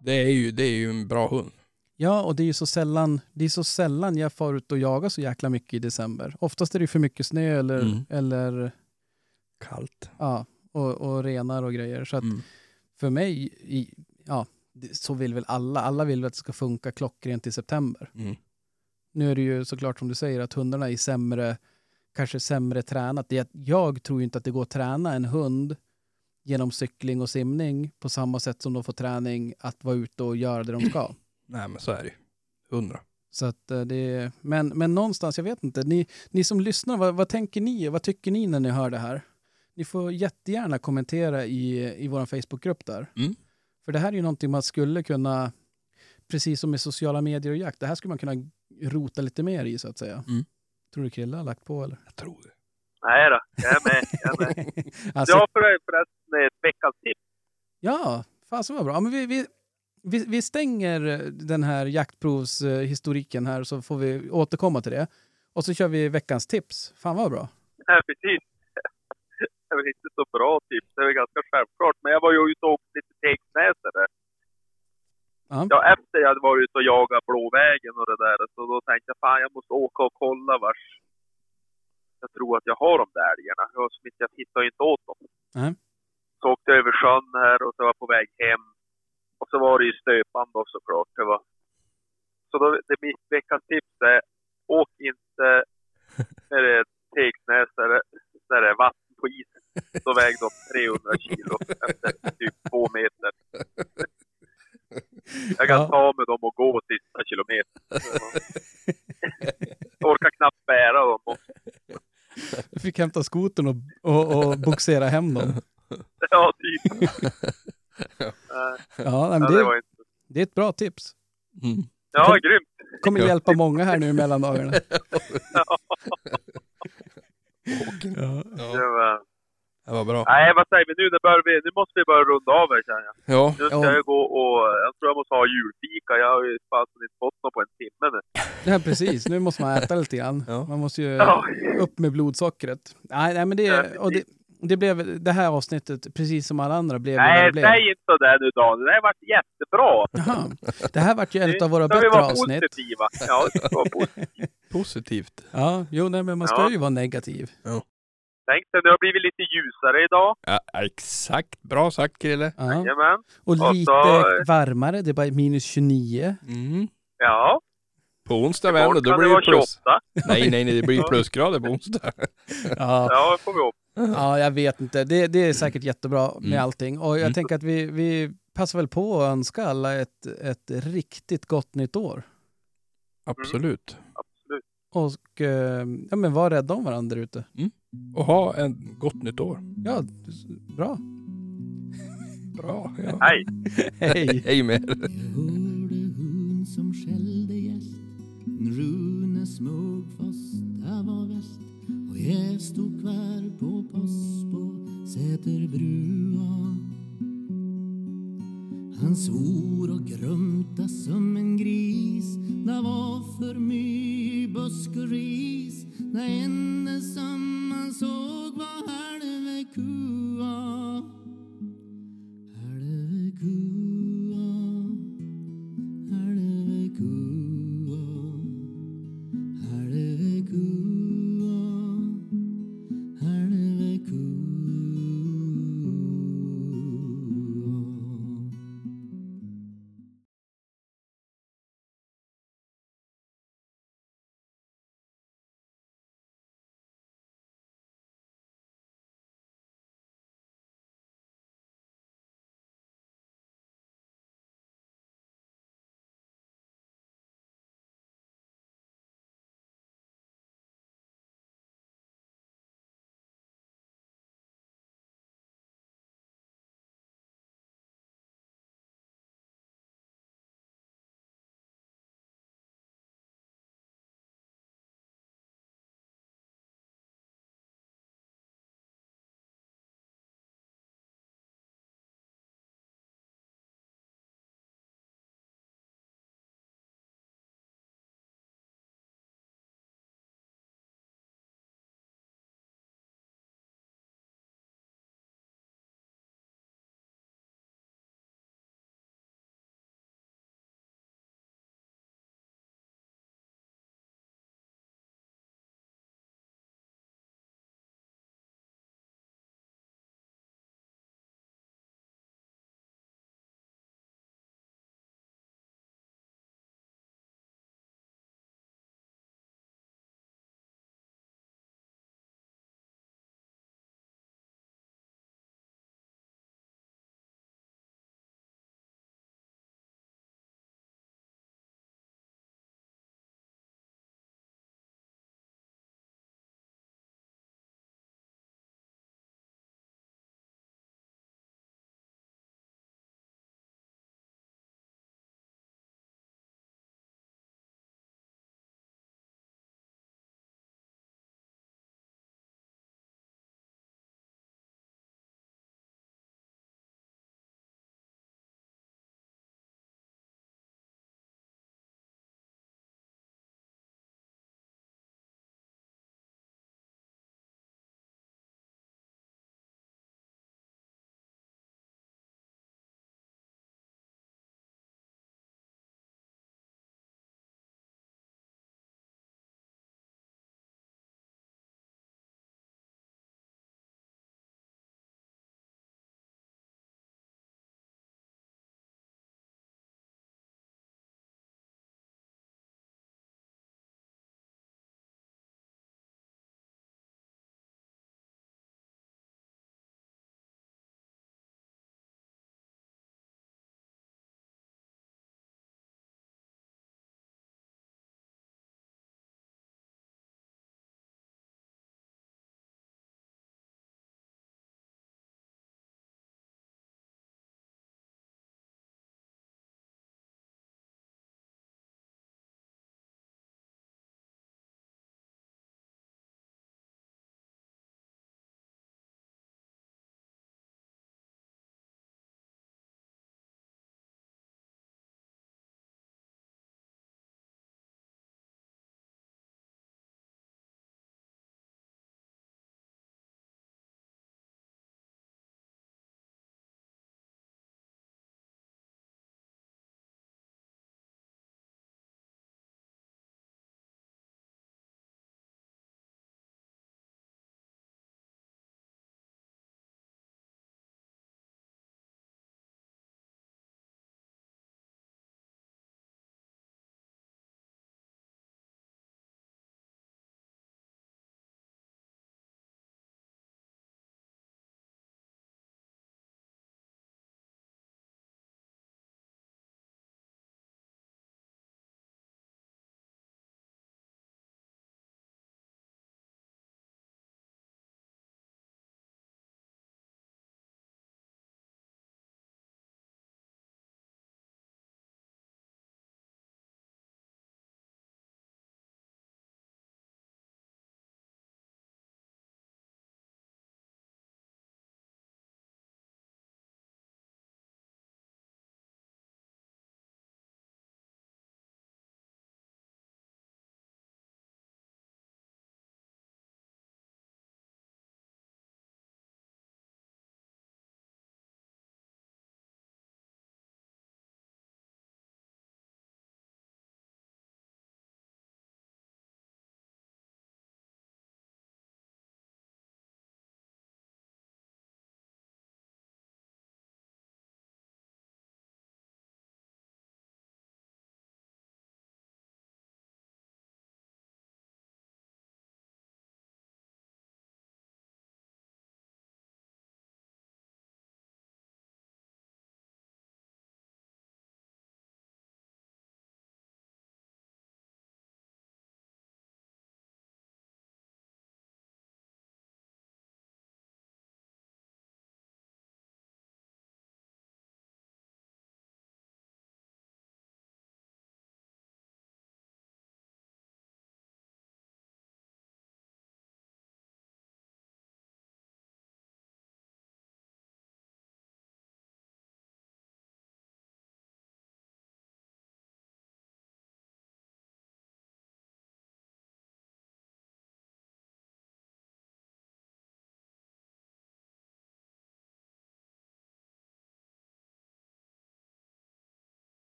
Det är ju, det är ju en bra hund. Ja, och det är ju så sällan, det är så sällan jag får ut och jagar så jäkla mycket i december. Oftast är det för mycket snö eller, Mm. eller Kallt. ja, och, och renar och grejer. Så att Mm. för mig, i, ja, så vill väl alla. Alla vill väl att det ska funka klockrent i september. Mm. Nu är det ju såklart som du säger att hundarna är sämre kanske sämre tränat. Jag tror inte att det går att träna en hund genom cykling och simning på samma sätt som de får träning att vara ute och göra det de ska. (clears throat) Nej men så är det ju. Hundra. Så att eh, det men, men någonstans, jag vet inte, ni, ni som lyssnar, vad, vad tänker ni? Vad tycker ni när ni hör det här? Ni får jättegärna kommentera i, i vår Facebookgrupp där. Mm. För det här är ju någonting man skulle kunna, precis som med sociala medier och jakt, det här skulle man kunna rota lite mer i så att säga. Mm. Tror du Krille har lagt på eller? Jag tror det. Nej då, jag är med. Jag är med. (laughs) Alltså, Jag har för- förresten ett veckans tips. Ja, fasen vad bra. Ja, men vi, vi, vi, vi stänger den här jaktprovshistoriken här så får vi återkomma till det. Och så kör vi veckans tips. Fan vad bra. Nej, precis. Är väl inte så bra tips, det är väl ganska självklart. Men jag var ju ute och åkte lite tegsnäsare. Ja. Ja, efter jag hade varit ute och jagat Blåvägen och det där, så då tänkte jag fan jag måste åka och kolla vars jag tror att jag har de där älgarna. Jag, som inte, åt dem. Nej. Så åkte jag över sjön här och så var jag på väg hem. Och så var det ju stöpande då såklart. Det var... Så då, det, mitt veckans tips är, åk inte (laughs) när det är tegsnäsare, där det är vatten på isen. Då väger de 300 kilo efter typ två meter. Jag kan Ja. ta med dem och gå sista kilometern. Jag orkar knappt bära dem. Och, Du fick hämta skotern och, och, och boxera hem dem. ja, typ. (laughs) Ja, men det det, var inte... det är ett bra tips. Mm. Ja, grymt. kommer hjälpa många här nu i mellandagarna. (laughs) Ja. Ja, Det var... bra. Nej, vad säger vi nu? Det bör vi, nu måste vi börja runda av här känner jag. Ja, Nu ska Ja. jag gå och... Jag tror jag måste ha julfika. Jag har ju fasen inte fått något på en timme nu. ja, precis. Nu måste man äta lite grann. Ja. Man måste ju Ja. upp med blodsockret. Nej, nej men det, Ja, och det, det blev det här avsnittet, precis som alla andra, blev Nej, det blev. säg inte sådär nu Daniel. Det har varit jättebra. Jaha. Det här vart ju ett av våra bättre avsnitt. positiva? Ja, det ska vara positivt. (laughs) positivt. Ja, jo, nej, men man ska Ja. ju vara negativ. Tänk dig, det har blivit lite ljusare idag. Ja, exakt. Bra sagt Krille. Ja. Jajamän. Och Och lite så- varmare, det är bara minus 29. Mm. Ja, På onsdag vänder, då blir det plus. 28. Nej, nej, nej, det blir (laughs) plusgrader på onsdag. Ja, Ja, det får vi hoppas. ja jag vet inte. Det, det är säkert jättebra med Mm. allting. Och jag Mm. tänker att vi, vi passar väl på att önska alla ett, ett riktigt gott nytt år. Absolut. Absolut. Och eh, ja, men var rädda om varandra där ute. Och ha en gott nytt år. Ja, bra. Bra. Ja. Hej! (laughs) Hej! Hej med er. Hörde hund som skällde gäst Rune smög fast var väst Och jag stod kvar på post på Säterbrua han svor och grumta som en gris. Det var för mycket busk och ris. Det enda som han såg var halve kua. Halve kua.